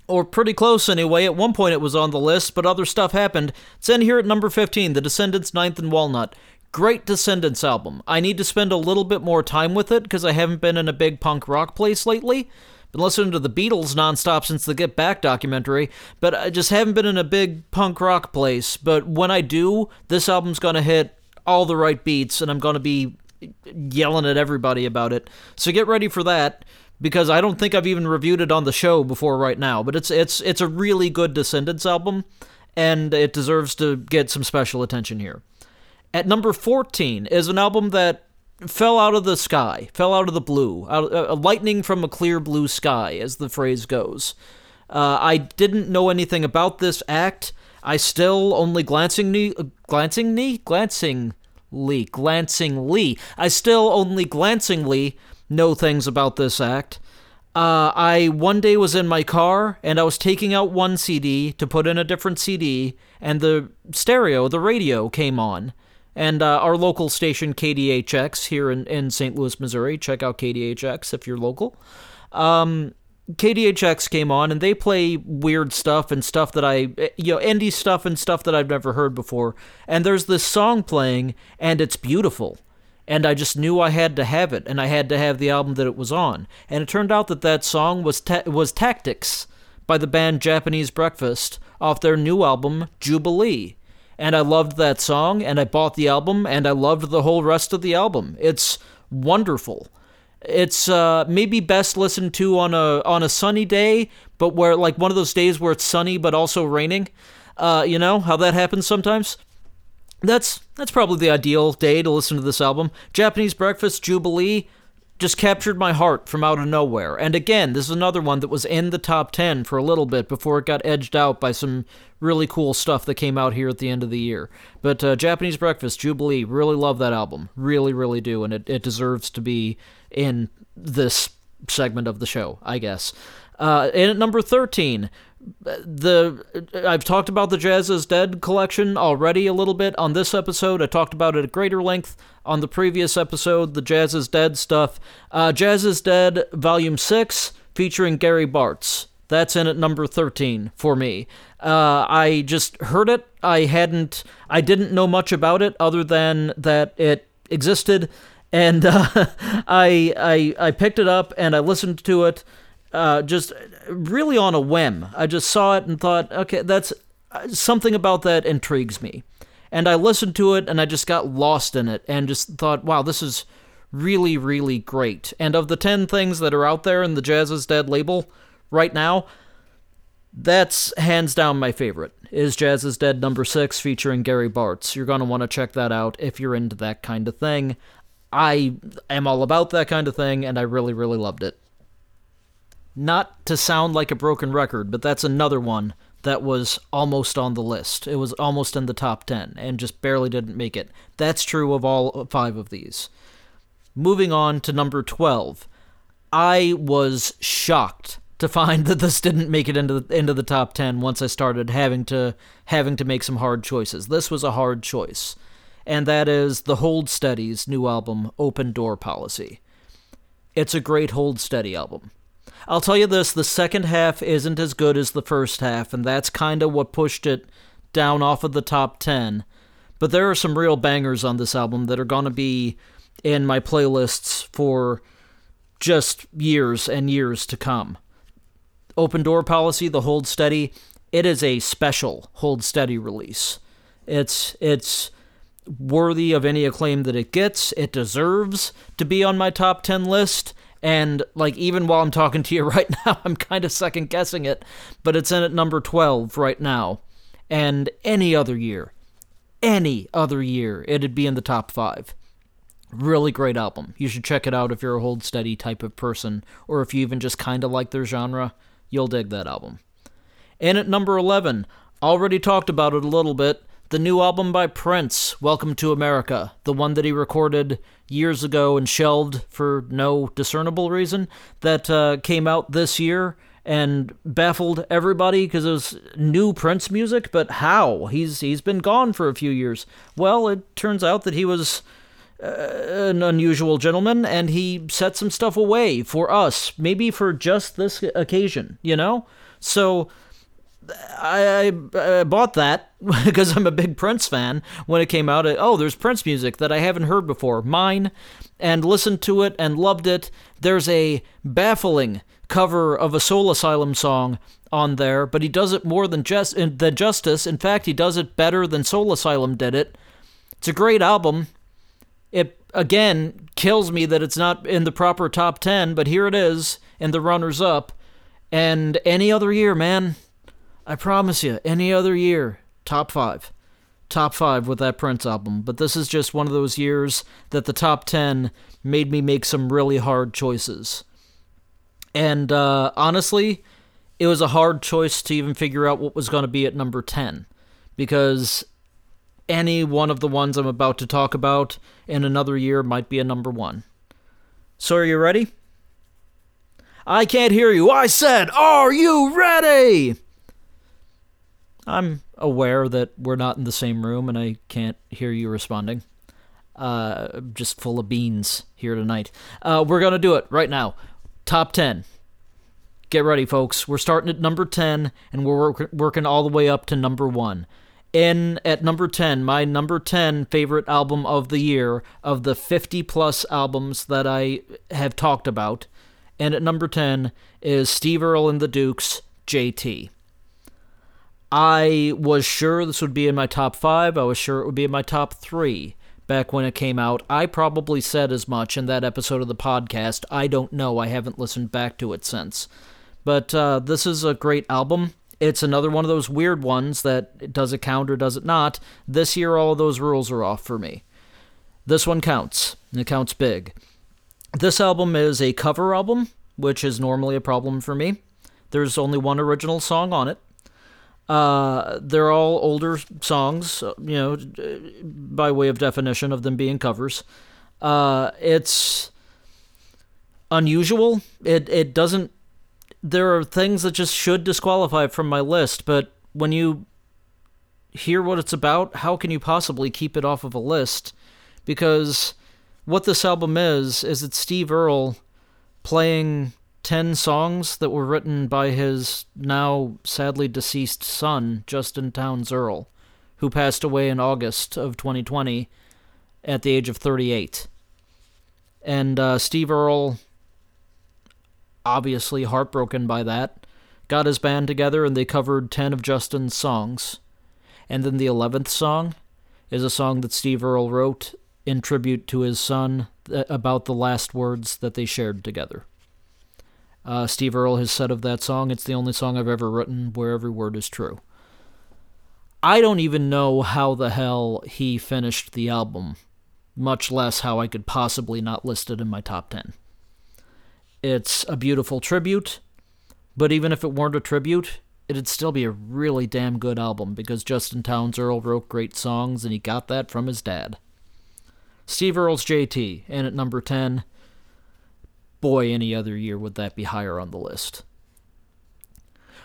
or pretty close anyway. At one point it was on the list, but other stuff happened. It's in here at number 15, The Descendents' Ninth and Walnut. Great Descendents album. I need to spend a little bit more time with it because I haven't been in a big punk rock place lately. Been listening to the Beatles nonstop since the Get Back documentary, but I just haven't been in a big punk rock place. But when I do, this album's gonna hit all the right beats, and I'm gonna be yelling at everybody about it. So get ready for that. because I don't think I've even reviewed it on the show before right now. But it's it's it's a really good Descendents album, and it deserves to get some special attention here. At number 14 is an album that fell out of the sky, fell out of the blue, out, uh, lightning from a clear blue sky, as the phrase goes. Uh, I didn't know anything about this act. I still only glancingly, glancingly, glancingly, glancingly. I still only glancingly know things about this act. Uh, I one day was in my car and I was taking out one CD to put in a different CD, and the stereo, the radio, came on. And uh, our local station, KDHX, here in, in St. Louis, Missouri, check out KDHX if you're local. Um, KDHX came on and they play weird stuff and stuff that I, eh, you know, indie stuff and stuff that I've never heard before. And there's this song playing and it's beautiful. And I just knew I had to have it and I had to have the album that it was on. And it turned out that that song was, ta- was Tactics by the band Japanese Breakfast off their new album, Jubilee and I loved that song, and I bought the album, and I loved the whole rest of the album. It's wonderful. It's uh, maybe best listened to on a on a sunny day, but where like one of those days where it's sunny but also raining. Uh, you know how that happens sometimes. That's that's probably the ideal day to listen to this album. Japanese Breakfast Jubilee just captured my heart from out of nowhere. And again, this is another one that was in the top 10 for a little bit before it got edged out by some really cool stuff that came out here at the end of the year. But uh, Japanese Breakfast, Jubilee, really love that album. Really, really do. And it, it deserves to be in this segment of the show, I guess. Uh, and at number 13, the I've talked about the Jazz is Dead collection already a little bit on this episode. I talked about it at greater length on the previous episode, the Jazz is Dead stuff. Uh, Jazz is Dead Volume 6 featuring Gary Bartz. That's in at number 13 for me. Uh, I just heard it. I hadn't, I didn't know much about it other than that it existed. And uh, <laughs> I, I, I picked it up and I listened to it uh, just really on a whim. I just saw it and thought, okay, that's uh, something about that intrigues me. And I listened to it and I just got lost in it and just thought, wow, this is really, really great. And of the 10 things that are out there in the Jazz is Dead label right now, that's hands down my favorite. Is Jazz is Dead number 6 featuring Gary Bartz. You're going to want to check that out if you're into that kind of thing. I am all about that kind of thing and I really, really loved it. Not to sound like a broken record, but that's another one that was almost on the list. It was almost in the top 10 and just barely didn't make it. That's true of all five of these. Moving on to number 12. I was shocked to find <laughs> that this didn't make it into the, into the top 10 once I started having to having to make some hard choices. This was a hard choice. And that is the Hold Steady's new album Open Door Policy. It's a great Hold Steady album. I'll tell you this the second half isn't as good as the first half, and that's kind of what pushed it down off of the top 10. But there are some real bangers on this album that are going to be in my playlists for just years and years to come. Open Door Policy, the Hold Steady, it is a special Hold Steady release. It's it's worthy of any acclaim that it gets. It deserves to be on my top 10 list and like even while I'm talking to you <laughs> right now, I'm kind of second guessing it, but it's in at number 12 right now. And any other year, any other year, it'd be in the top 5. Really great album. You should check it out if you're a hold steady type of person or if you even just kind of like their genre, you'll dig that album. And at number 11, already talked about it a little bit, the new album by Prince, Welcome to America, the one that he recorded years ago and shelved for no discernible reason, that uh, came out this year and baffled everybody because it was new Prince music. But how? He's he's been gone for a few years. Well, it turns out that he was uh, an unusual gentleman and he set some stuff away for us, maybe for just this occasion, you know. So I, I, bought that <laughs> because I'm a big Prince fan when it came out. Oh, there's Prince music that I haven't heard before. Mine, and listened to it and loved it. There's a baffling cover of a Soul Asylum song on there, but he does it more than just than Justice. In fact, he does it better than Soul Asylum did it. It's a great album. It again kills me that it's not in the proper top 10, but here it is in the runners up. And any other year, man, I promise you, any other year, top five. Top five with that Prince album. But this is just one of those years that the top 10 made me make some really hard choices. And uh, honestly, it was a hard choice to even figure out what was going to be at number 10 because any one of the ones I'm about to talk about in another year might be a number one. So, are you ready? I can't hear you. I said, Are you ready? I'm aware that we're not in the same room and I can't hear you responding. Uh, just full of beans here tonight. Uh, we're going to do it right now. Top 10. Get ready, folks. We're starting at number 10 and we're work- working all the way up to number 1. In at number 10, my number 10 favorite album of the year of the 50 plus albums that I have talked about. And at number 10 is Steve Earle and the Dukes, JT. I was sure this would be in my top 5. I was sure it would be in my top 3 back when it came out. I probably said as much in that episode of the podcast. I don't know. I haven't listened back to it since. But uh, this is a great album. It's another one of those weird ones that does it count or does it not. This year, all those rules are off for me. This one counts, and it counts big. This album is a cover album, which is normally a problem for me. There's only one original song on it. Uh, they're all older songs, you know, by way of definition of them being covers. Uh, it's unusual. It it doesn't. There are things that just should disqualify from my list, but when you hear what it's about, how can you possibly keep it off of a list? Because what this album is is it's Steve Earle playing 10 songs that were written by his now sadly deceased son, Justin Townes Earle, who passed away in August of 2020 at the age of 38. And uh, Steve Earle, obviously heartbroken by that, got his band together and they covered 10 of Justin's songs. And then the 11th song is a song that Steve Earle wrote in tribute to his son uh, about the last words that they shared together. Uh, Steve Earle has said of that song, it's the only song I've ever written where every word is true. I don't even know how the hell he finished the album, much less how I could possibly not list it in my top 10. It's a beautiful tribute, but even if it weren't a tribute, it'd still be a really damn good album because Justin Townes Earle wrote great songs and he got that from his dad. Steve Earle's JT, and at number 10, boy, any other year would that be higher on the list.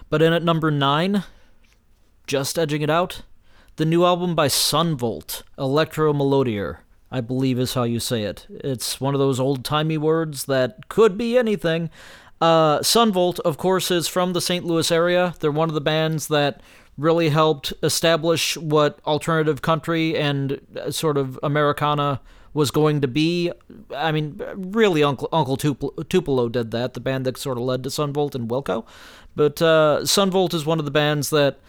But in at number 9, just edging it out, the new album by Son Volt, Electro Melodier, I believe is how you say it. It's one of those old timey words that could be anything. Uh, Son Volt, of course, is from the St. Louis area. They're one of the bands that really helped establish what alternative country and uh, sort of Americana was going to be. I mean, really, Uncle Uncle Tupelo did that, the band that sort of led to Son Volt and Wilco. But uh, Son Volt is one of the bands that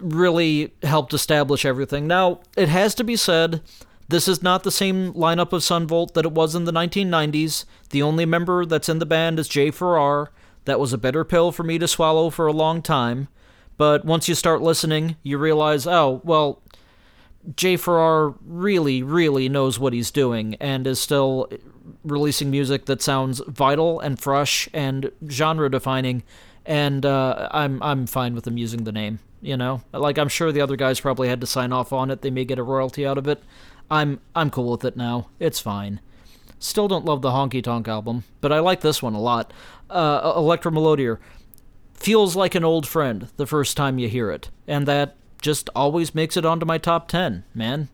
really helped establish everything. Now, it has to be said, this is not the same lineup of Son Volt that it was in the 1990s. The only member that's in the band is Jay Farrar. That was a bitter pill for me to swallow for a long time. But once you start listening, you realize, oh, well, Jay Farrar really, really knows what he's doing and is still releasing music that sounds vital and fresh and genre defining. And uh, I'm I'm fine with him using the name. You know, like I'm sure the other guys probably had to sign off on it. They may get a royalty out of it. I'm I'm cool with it now. It's fine. Still don't love the Honky Tonk album, but I like this one a lot. Uh, Electro Melodier feels like an old friend the first time you hear it, and that just always makes it onto my top 10, man.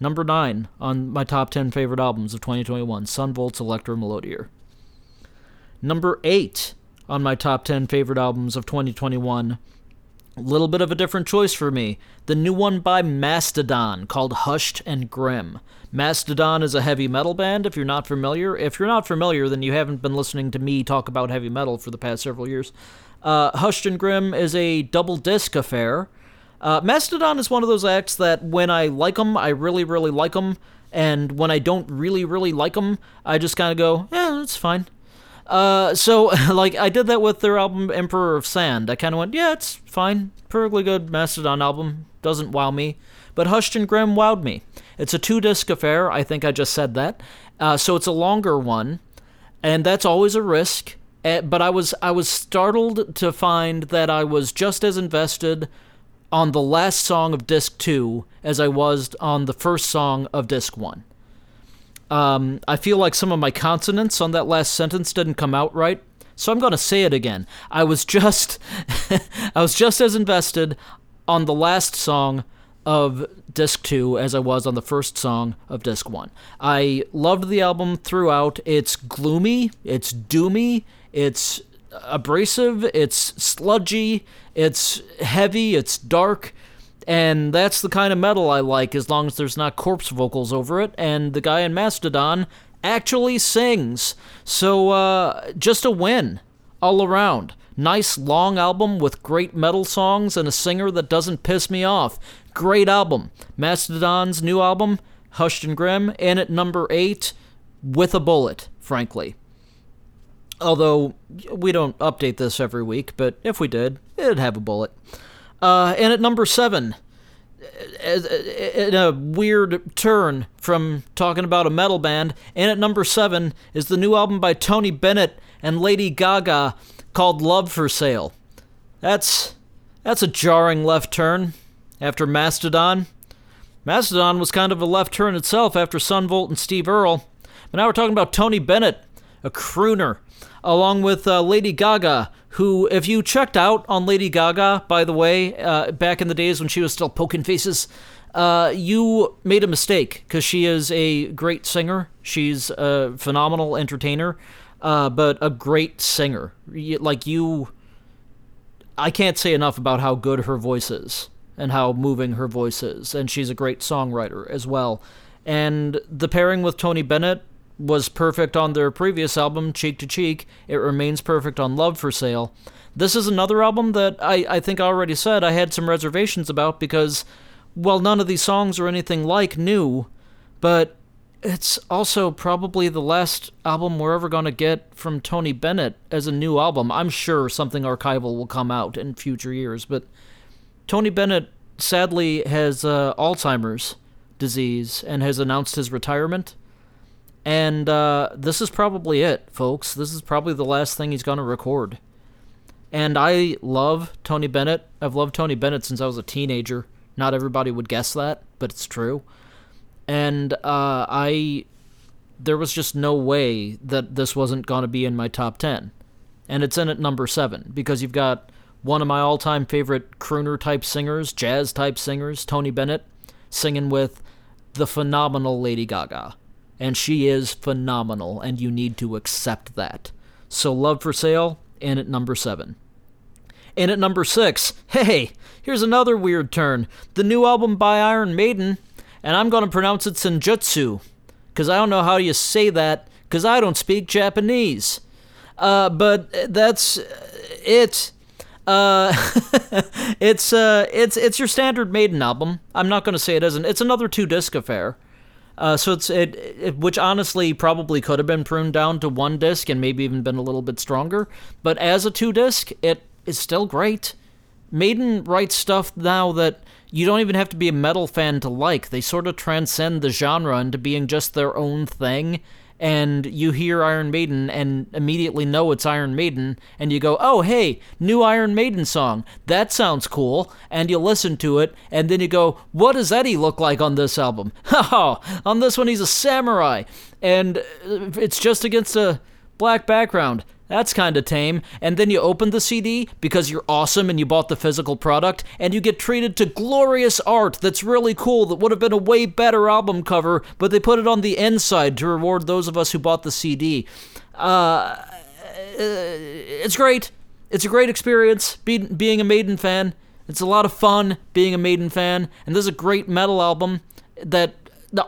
Number 9 on my top 10 favorite albums of 2021, Son Volt's Electro Melodier. Number 8 on my top 10 favorite albums of 2021, a little bit of a different choice for me. The new one by Mastodon called Hushed and Grim. Mastodon is a heavy metal band, if you're not familiar. If you're not familiar, then you haven't been listening to me talk about heavy metal for the past several years. Uh, Hushed and Grim is a double disc affair uh, Mastodon is one of those acts that when I like them, I really, really like them, and when I don't really, really like them, I just kind of go, yeah, it's fine. Uh, so <laughs> like I did that with their album Emperor of Sand. I kind of went, yeah, it's fine, perfectly good Mastodon album. Doesn't wow me, but Hushed and Grim wowed me. It's a two disc affair. I think I just said that. Uh, so it's a longer one, and that's always a risk. Uh, but I was I was startled to find that I was just as invested on the last song of disc two as I was on the first song of disc one. Um, I feel like some of my consonants on that last sentence didn't come out right, so I'm going to say it again. I was just <laughs> I was just as invested on the last song of disc 2 as I was on the first song of disc 1. I loved the album throughout. It's gloomy, it's doomy, it's abrasive, it's sludgy, it's heavy, it's dark, and that's the kind of metal I like as long as there's not corpse vocals over it. And the guy in Mastodon actually sings. So, uh, just a win all around. Nice long album with great metal songs and a singer that doesn't piss me off. Great album. Mastodon's new album, Hushed and Grim, in at number 8 with a bullet, frankly. Although we don't update this every week, but if we did, it'd have a bullet. Uh, and at number seven, in a weird turn from talking about a metal band, and at number seven is the new album by Tony Bennett and Lady Gaga called Love for Sale. That's that's a jarring left turn after Mastodon. Mastodon was kind of a left turn itself after Son Volt and Steve Earle. But now we're talking about Tony Bennett, a crooner along with uh, Lady Gaga, who, if you checked out on Lady Gaga, by the way, uh, back in the days when she was still poking faces, uh, you made a mistake because she is a great singer. She's a phenomenal entertainer, uh, but a great singer. Like you, I can't say enough about how good her voice is and how moving her voice is, and she's a great songwriter as well. And the pairing with Tony Bennett was perfect on their previous album, Cheek to Cheek. It remains perfect on Love for Sale. This is another album that I, I think I already said I had some reservations about because, well, none of these songs are anything like new, but it's also probably the last album we're ever going to get from Tony Bennett as a new album. I'm sure something archival will come out in future years, but Tony Bennett sadly has uh, Alzheimer's disease and has announced his retirement. And uh, this is probably it, folks. This is probably the last thing he's going to record. And I love Tony Bennett. I've loved Tony Bennett since I was a teenager. Not everybody would guess that, but it's true. And uh, I, there was just no way that this wasn't going to be in my top 10. And it's in at number 7 because you've got one of my all time favorite crooner type singers, jazz type singers, Tony Bennett, singing with the phenomenal Lady Gaga and she is phenomenal, and you need to accept that. So, Love for Sale, in at number seven. And at number six, hey, here's another weird turn. The new album by Iron Maiden, and I'm going to pronounce it Senjutsu, because I don't know how you say that, because I don't speak Japanese. Uh, but that's it. Uh, <laughs> it's uh, it's it's your standard Maiden album. I'm not going to say it isn't. It's another two disc affair. Uh, so it's it, it, which honestly probably could have been pruned down to one disc and maybe even been a little bit stronger. But as a two disc, it is still great. Maiden writes stuff now that you don't even have to be a metal fan to like. They sort of transcend the genre into being just their own thing and you hear Iron Maiden and immediately know it's Iron Maiden, and you go, oh, hey, new Iron Maiden song. That sounds cool. And you listen to it, and then you go, what does Eddie look like on this album? <laughs> Ha on this one, he's a samurai. And it's just against a black background. That's kind of tame. And then you open the CD because you're awesome and you bought the physical product, and you get treated to glorious art that's really cool that would have been a way better album cover, but they put it on the inside to reward those of us who bought the CD. Uh, it's great. It's a great experience being, being a Maiden fan. It's a lot of fun being a Maiden fan, and this is a great metal album that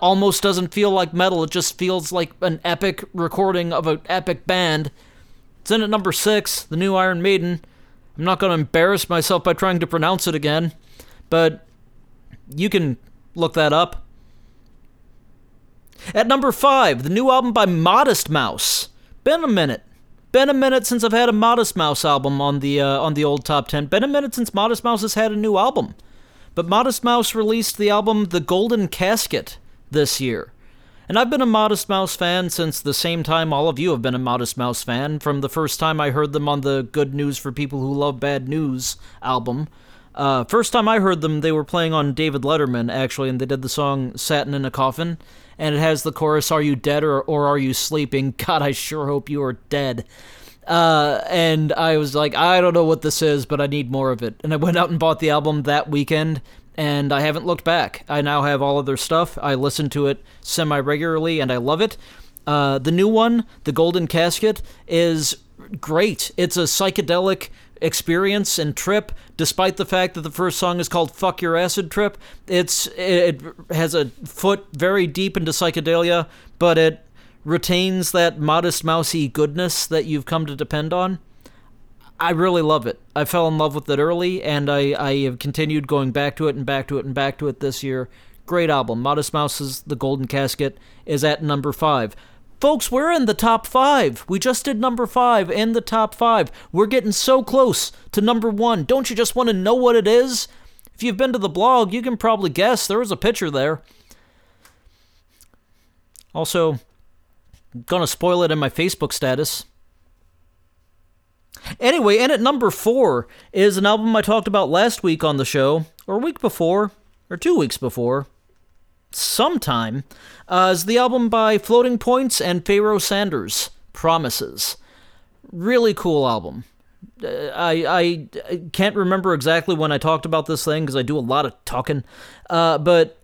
almost doesn't feel like metal. It just feels like an epic recording of an epic band it's in at number six, the new Iron Maiden. I'm not going to embarrass myself by trying to pronounce it again, but you can look that up. At number five, the new album by Modest Mouse. Been a minute. Been a minute since I've had a Modest Mouse album on the uh, on the old top ten. Been a minute since Modest Mouse has had a new album. But Modest Mouse released the album The Golden Casket this year. And I've been a Modest Mouse fan since the same time all of you have been a Modest Mouse fan, from the first time I heard them on the Good News for People Who Love Bad News album. Uh, first time I heard them, they were playing on David Letterman, actually, and they did the song Satin in a Coffin. And it has the chorus, Are you dead or, or are you sleeping? <laughs> God, I sure hope you are dead. Uh, and I was like, I don't know what this is, but I need more of it. And I went out and bought the album that weekend, and I haven't looked back. I now have all of their stuff. I listen to it semi regularly, and I love it. Uh, the new one, The Golden Casket, is great. It's a psychedelic experience and trip despite the fact that the first song is called fuck your acid trip it's it has a foot very deep into psychedelia but it retains that modest mousy goodness that you've come to depend on. I really love it. I fell in love with it early, and I, I have continued going back to it and back to it and back to it this year. Great album. Modest Mouse's The Golden Casket is at number five. Folks, we're in the top five. We just did number five in the top five. We're getting so close to number one. Don't you just want to know what it is? If you've been to the blog, you can probably guess. There was a picture there. Also, Gonna spoil it in my Facebook status. Anyway, and at number four is an album I talked about last week on the show, or a week before, or two weeks before, sometime, uh, is the album by Floating Points and Pharoah Sanders, Promises. Really cool album. Uh, I, I, can't remember exactly when I talked about this thing because I do a lot of talking, uh, but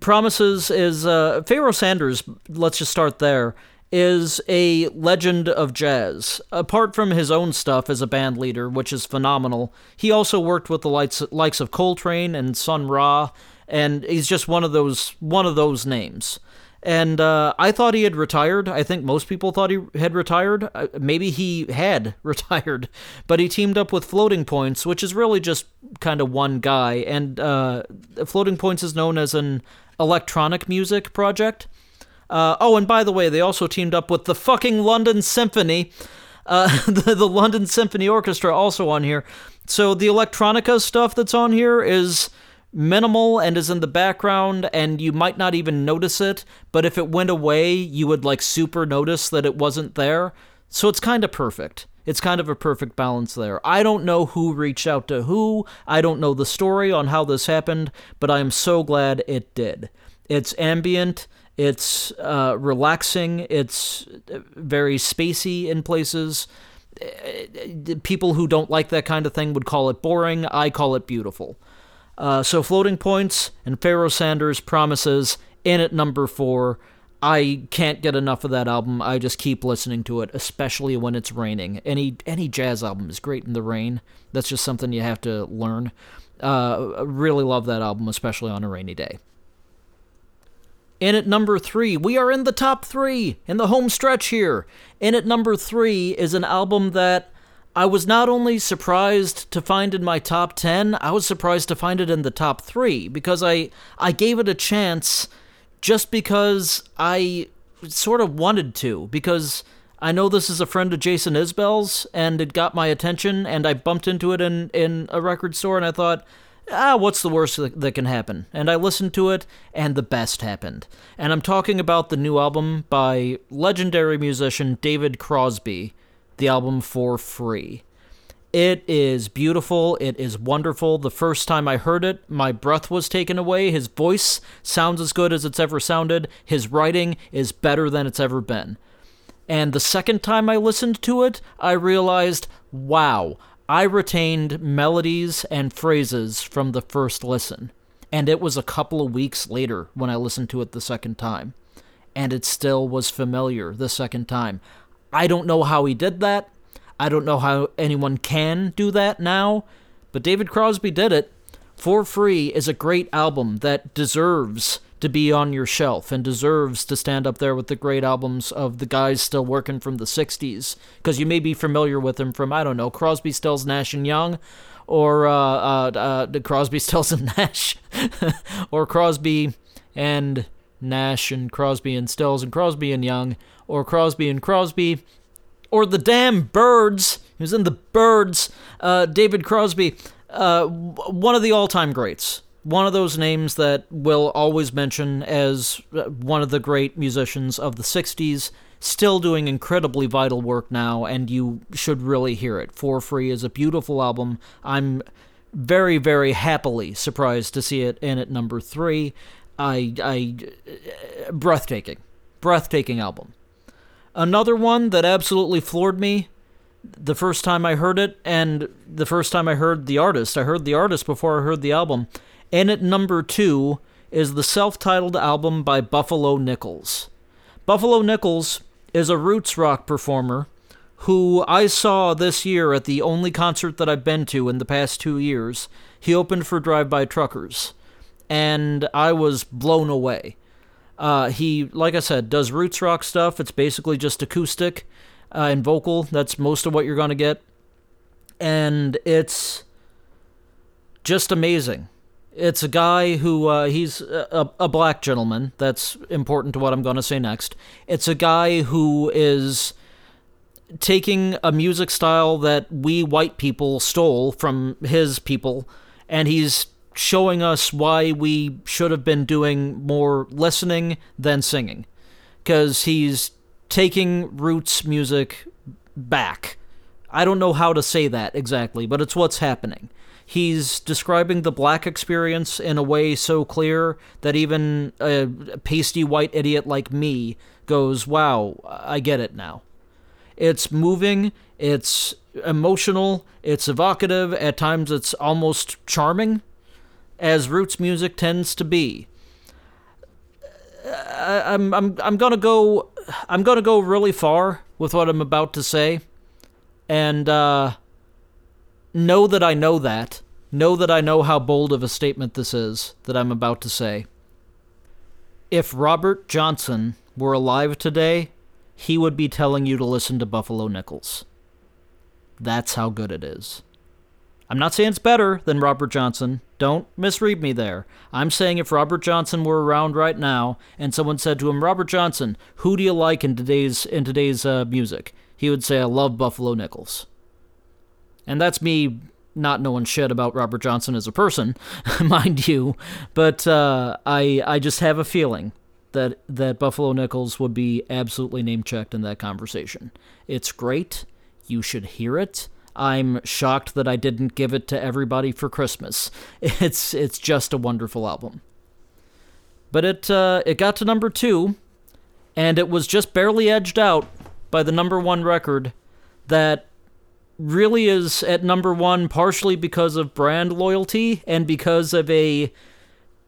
Promises is uh, Pharoah Sanders. Let's just start there. Is a legend of jazz. Apart from his own stuff as a band leader, which is phenomenal, he also worked with the likes, likes of Coltrane and Sun Ra, and he's just one of those one of those names and uh, I thought he had retired. I think most people thought he had retired. Uh, maybe he had <laughs> retired, but he teamed up with Floating Points, which is really just kind of one guy. And uh, Floating Points is known as an electronic music project. Uh, oh, and by the way, they also teamed up with the fucking London Symphony. Uh, <laughs> the, the London Symphony Orchestra also on here. So the electronica stuff that's on here is minimal and is in the background and you might not even notice it, but if it went away, you would like super notice that it wasn't there. So it's kind of perfect. It's kind of a perfect balance there. I don't know who reached out to who. I don't know the story on how this happened, but I am so glad it did. It's ambient, it's uh, relaxing, it's uh, very spacey in places. Uh, people who don't like that kind of thing would call it boring. I call it beautiful. Uh, so floating points and Pharoah Sanders promises in at number four. I can't get enough of that album. I just keep listening to it, especially when it's raining. Any any jazz album is great in the rain. That's just something you have to learn. Uh, really love that album, especially on a rainy day. In at number three, we are in the top three in the home stretch here. In at number three is an album that I was not only surprised to find in my top 10, I was surprised to find it in the top 3 because I I gave it a chance just because I sort of wanted to because I know this is a friend of Jason Isbell's and it got my attention and I bumped into it in in a record store and I thought ah, what's the worst that, that can happen? And I listened to it, and the best happened. And I'm talking about the new album by legendary musician David Crosby, the album for free. It is beautiful. It is wonderful. The first time I heard it, my breath was taken away. His voice sounds as good as it's ever sounded. His writing is better than it's ever been. And the second time I listened to it, I realized, wow, I retained melodies and phrases from the first listen. And it was a couple of weeks later when I listened to it the second time. And it still was familiar the second time. I don't know how he did that. I don't know how anyone can do that now, but David Crosby did it. For Free is a great album that deserves to be on your shelf and deserves to stand up there with the great albums of the guys still working from the 60s. Because you may be familiar with them from, I don't know, Crosby, Stills, Nash, and Young, or uh, uh, uh, Crosby, <laughs> Stills, and Nash, or Crosby and Nash and Crosby and Stills and Crosby and Young, or Crosby and Crosby, or the damn Byrds. He was in the Byrds. Uh, David Crosby, uh, one of the all-time greats. One of those names that we'll always mention as uh, one of the great musicians of the '60s. Still doing incredibly vital work now, and you should really hear it. For Free is a beautiful album. I'm very, very happily surprised to see it in at number three. I, I, breathtaking, breathtaking album. Another one that absolutely floored me the first time I heard it, and the first time I heard the artist. I heard the artist before I heard the album. And at number two is the self titled album by Buffalo Nichols. Buffalo Nichols is a roots rock performer who I saw this year at the only concert that I've been to in the past two years. He opened for Drive By Truckers, and I was blown away. Uh, he, like I said, does roots rock stuff. It's basically just acoustic uh, and vocal. That's most of what you're going to get. And it's just amazing. It's a guy who, uh, he's a, a black gentleman. That's important to what I'm going to say next. It's a guy who is taking a music style that we white people stole from his people, and he's showing us why we should have been doing more listening than singing. Because he's taking roots music back. I don't know how to say that exactly, but it's what's happening. He's describing the black experience in a way so clear that even a pasty white idiot like me goes, wow, I get it now. It's moving, it's emotional, it's evocative, at times it's almost charming, as roots music tends to be. I'm I'm I'm gonna go I'm gonna go really far with what I'm about to say, and uh, know that I know that. Know that I know how bold of a statement this is that I'm about to say. If Robert Johnson were alive today, he would be telling you to listen to Buffalo Nichols. That's how good it is. I'm not saying it's better than Robert Johnson. Don't misread me there. I'm saying if Robert Johnson were around right now and someone said to him, "Robert Johnson, who do you like in today's in today's uh, music?" He would say, "I love Buffalo Nichols." And that's me not knowing shit about Robert Johnson as a person, <laughs> mind you, but uh, I I just have a feeling that that Buffalo Nichols would be absolutely name checked in that conversation. It's great. You should hear it. I'm shocked that I didn't give it to everybody for Christmas. <laughs> It's it's just a wonderful album. But it uh, it got to number two, and it was just barely edged out by the number one record that really is at number one partially because of brand loyalty and because of a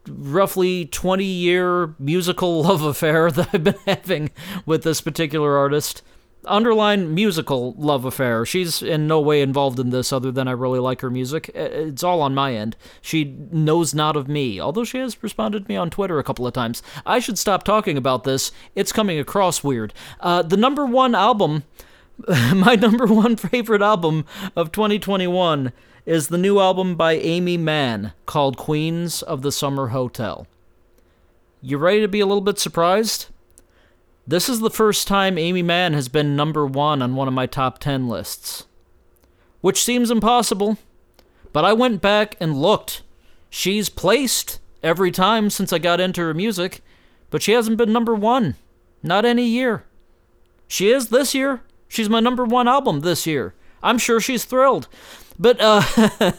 roughly 20 year musical <laughs> love affair <laughs> that I've been having with this particular artist. Underline musical love affair. She's in no way involved in this other than I really like her music. It's all on my end. She knows not of me, although she has responded to me on Twitter a couple of times. I should stop talking about this. It's coming across weird. Uh, the number one album, <laughs> my number one favorite album of 2021 is the new album by Aimee Mann called Queens of the Summer Hotel. You ready to be a little bit surprised? This is the first time Aimee Mann has been number one on one of my top 10 lists. Which seems impossible, but I went back and looked. She's placed every time since I got into her music, but she hasn't been number one. Not any year. She is this year. She's my number one album this year. I'm sure she's thrilled. But uh, <laughs>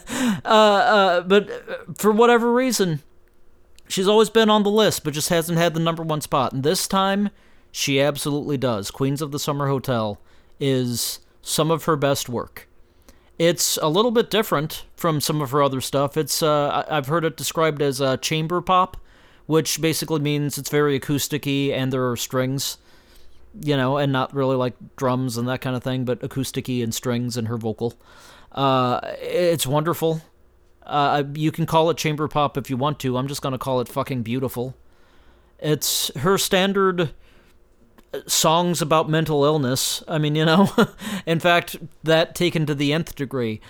uh, uh, but for whatever reason, she's always been on the list, but just hasn't had the number one spot. And this time, she absolutely does. Queens of the Summer Hotel is some of her best work. It's a little bit different from some of her other stuff. It's uh, I've heard it described as a chamber pop, which basically means it's very acousticy and there are strings, you know, and not really like drums and that kind of thing, but acousticy and strings and her vocal. Uh, it's wonderful. Uh, you can call it chamber pop if you want to. I'm just gonna call it fucking beautiful. It's her standard songs about mental illness. I mean, you know, <laughs> in fact, that taken to the nth degree.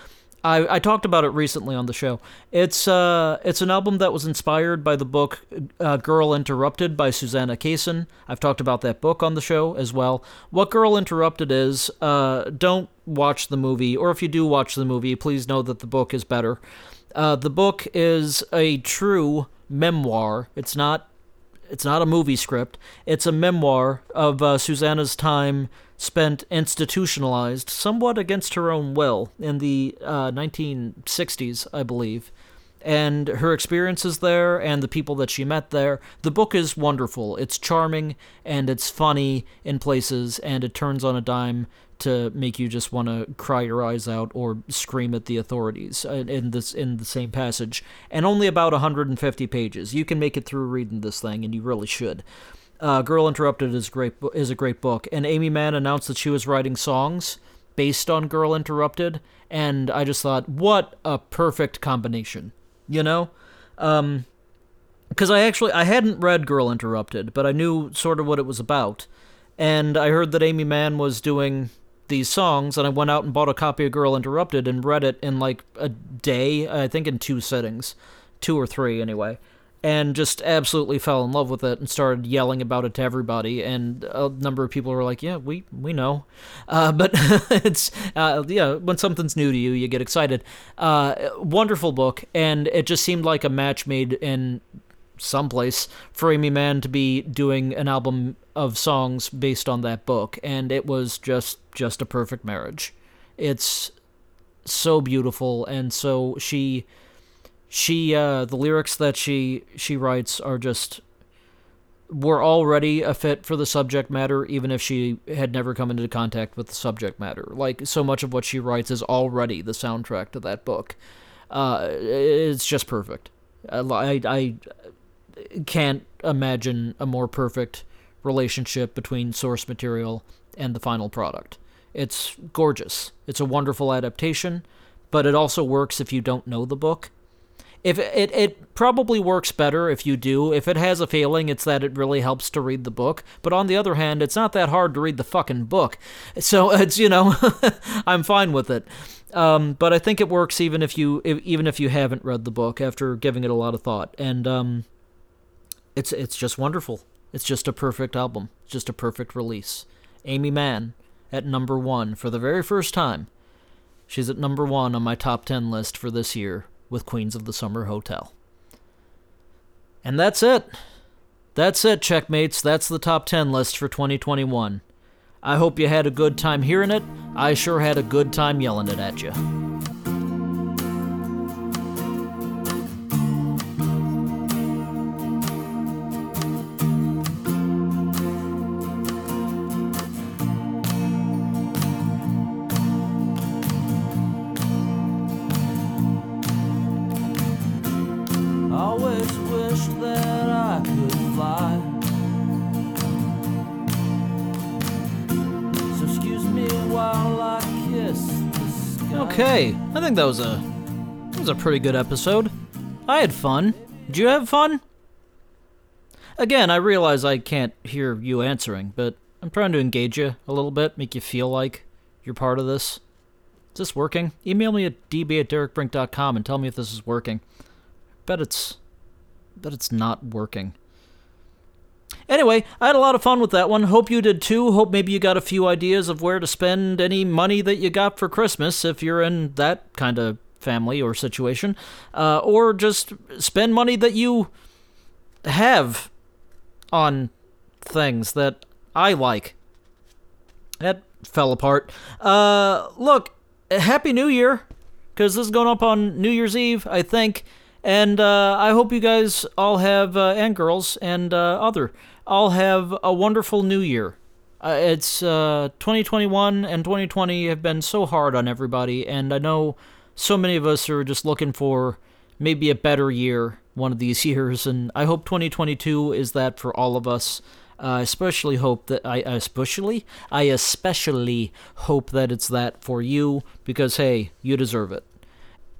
I, I talked about it recently on the show. It's uh it's an album that was inspired by the book uh, Girl Interrupted by Susanna Kaysen. I've talked about that book on the show as well. What Girl Interrupted is, uh, don't watch the movie, or if you do watch the movie, please know that the book is better. Uh, the book is a true memoir. It's not it's not a movie script. It's a memoir of uh, Susanna's time spent institutionalized, somewhat against her own will, in the uh, 1960s, I believe. And her experiences there and the people that she met there. The book is wonderful. It's charming and it's funny in places, and it turns on a dime to make you just want to cry your eyes out or scream at the authorities uh, in this in the same passage. And only about 150 pages. You can make it through reading this thing, and you really should. Uh, Girl Interrupted is great is a great book, and Aimee Mann announced that she was writing songs based on Girl Interrupted, and I just thought, what a perfect combination, you know, um, because I actually I hadn't read Girl Interrupted, but I knew sort of what it was about, and I heard that Aimee Mann was doing these songs, and I went out and bought a copy of Girl Interrupted and read it in like a day, I think in two settings, two or three anyway and just absolutely fell in love with it and started yelling about it to everybody. And a number of people were like, "Yeah, we we know," uh, <laughs> but it's uh, yeah, when something's new to you, you get excited. Uh, wonderful book, and it just seemed like a match made in someplace for Aimee Mann to be doing an album of songs based on that book, and it was just just a perfect marriage. It's so beautiful, and so she she uh, the lyrics that she she writes are just were already a fit for the subject matter even if she had never come into contact with the subject matter. Like so much of what she writes is already the soundtrack to that book. Uh, it's just perfect. I, I can't imagine a more perfect relationship between source material and the final product. It's gorgeous. It's a wonderful adaptation but it also works if you don't know the book if it, it probably works better if you do. If it has a failing, it's that it really helps to read the book. But on the other hand, it's not that hard to read the fucking book. So <laughs> it's you know, <laughs> I'm fine with it. Um, but I think it works even if you even if you haven't read the book after giving it a lot of thought. And um, it's it's just wonderful. It's just a perfect album. Just a perfect release. Aimee Mann at number one for the very first time. She's at number one on my top ten list for this year with Queens of the Summer Hotel. And that's it. That's it, checkmates. That's the top 10 list for 2021. I hope you had a good time hearing it. I sure had a good time yelling it at you. Think that was a that was a pretty good episode. I had fun. Did you have fun? Again, I realize I can't hear you answering, but I'm trying to engage you a little bit, make you feel like you're part of this. Is this working? Email me at db at derekbrink.com and tell me if this is working. Bet it's bet it's not working. Anyway, I had a lot of fun with that one. Hope you did too. Hope maybe you got a few ideas of where to spend any money that you got for Christmas if you're in that kind of family or situation. Uh, or just spend money that you have on things that I like. That fell apart. Uh, look, Happy New Year, because this is going up on New Year's Eve, I think. And uh, I hope you guys all have, uh, and girls and uh, other, all have a wonderful new year. Uh, it's uh, 2021 and 2020 have been so hard on everybody, and I know so many of us are just looking for maybe a better year one of these <laughs> years, and I hope 2022 is that for all of us. I especially hope that I especially I especially hope that it's that for you because hey, you deserve it.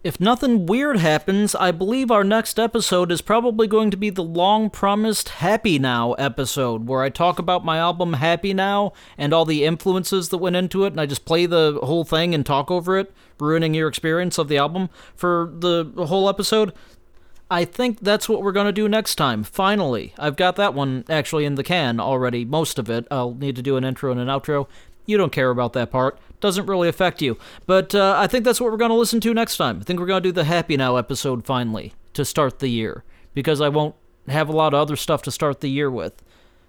If nothing weird happens, I believe our next episode is probably going to be the long promised Happy Now episode, where I talk about my album Happy Now and all the influences that went into it, and I just play the whole thing and talk over it, ruining your experience of the album for the whole episode. I think that's what we're going to do next time. Finally, I've got that one actually in the can already, most of it. I'll need to do an intro and an outro. You don't care about that part doesn't really affect you. But uh, I think that's what we're going to listen to next time. I think we're going to do the Happy Now episode finally to start the year because I won't have a lot of other stuff to start the year with.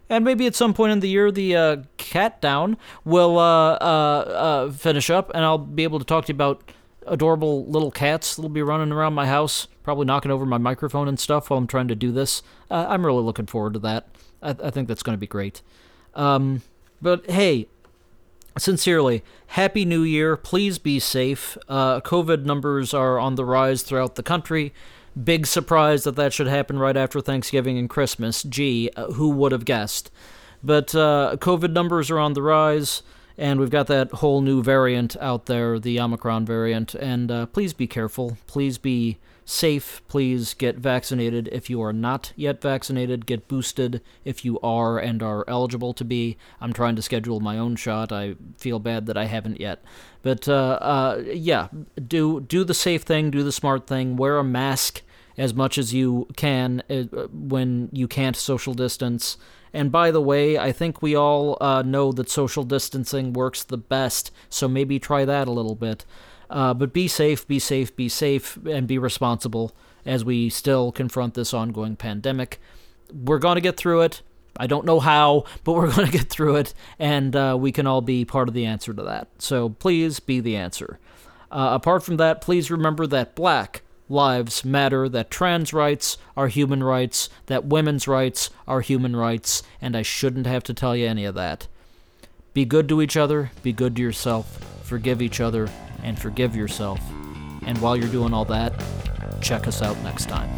And maybe at some point in the year, the uh, Cat Down will uh, uh, uh, finish up, and I'll be able to talk to you about adorable little cats that'll be running around my house, probably knocking over my microphone and stuff while I'm trying to do this. Uh, I'm really looking forward to that. I, I think that's going to be great. Um, but hey, sincerely, Happy New Year. Please be safe. Uh, COVID numbers are on the rise throughout the country. Big surprise that that should happen right after Thanksgiving and Christmas. Gee, uh, who would have guessed? But uh, COVID numbers are on the rise, and we've got that whole new variant out there, the Omicron variant. And uh, please be careful. Please be safe. Please get vaccinated if you are not yet vaccinated. Get boosted if you are and are eligible to be. I'm trying to schedule my own shot. I feel bad that I haven't yet. But uh, uh, yeah, do do the safe thing, do the smart thing, wear a mask as much as you can uh, when you can't social distance. And by the way, I think we all uh, know that social distancing works the best, so maybe try that a little bit. Uh, but be safe, be safe, be safe, and be responsible as we still confront this ongoing pandemic. We're going to get through it. I don't know how, but we're <laughs> going to get through it, and uh, we can all be part of the answer to that. So please be the answer. Uh, apart from that, please remember that black lives matter, that trans rights are human rights, that women's rights are human rights, and I shouldn't have to tell you any of that. Be good to each other, be good to yourself, forgive each other, and forgive yourself. And while you're doing all that, check us out next time.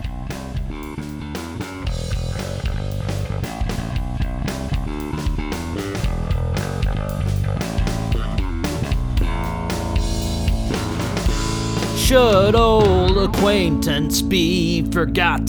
Should old acquaintance be forgot?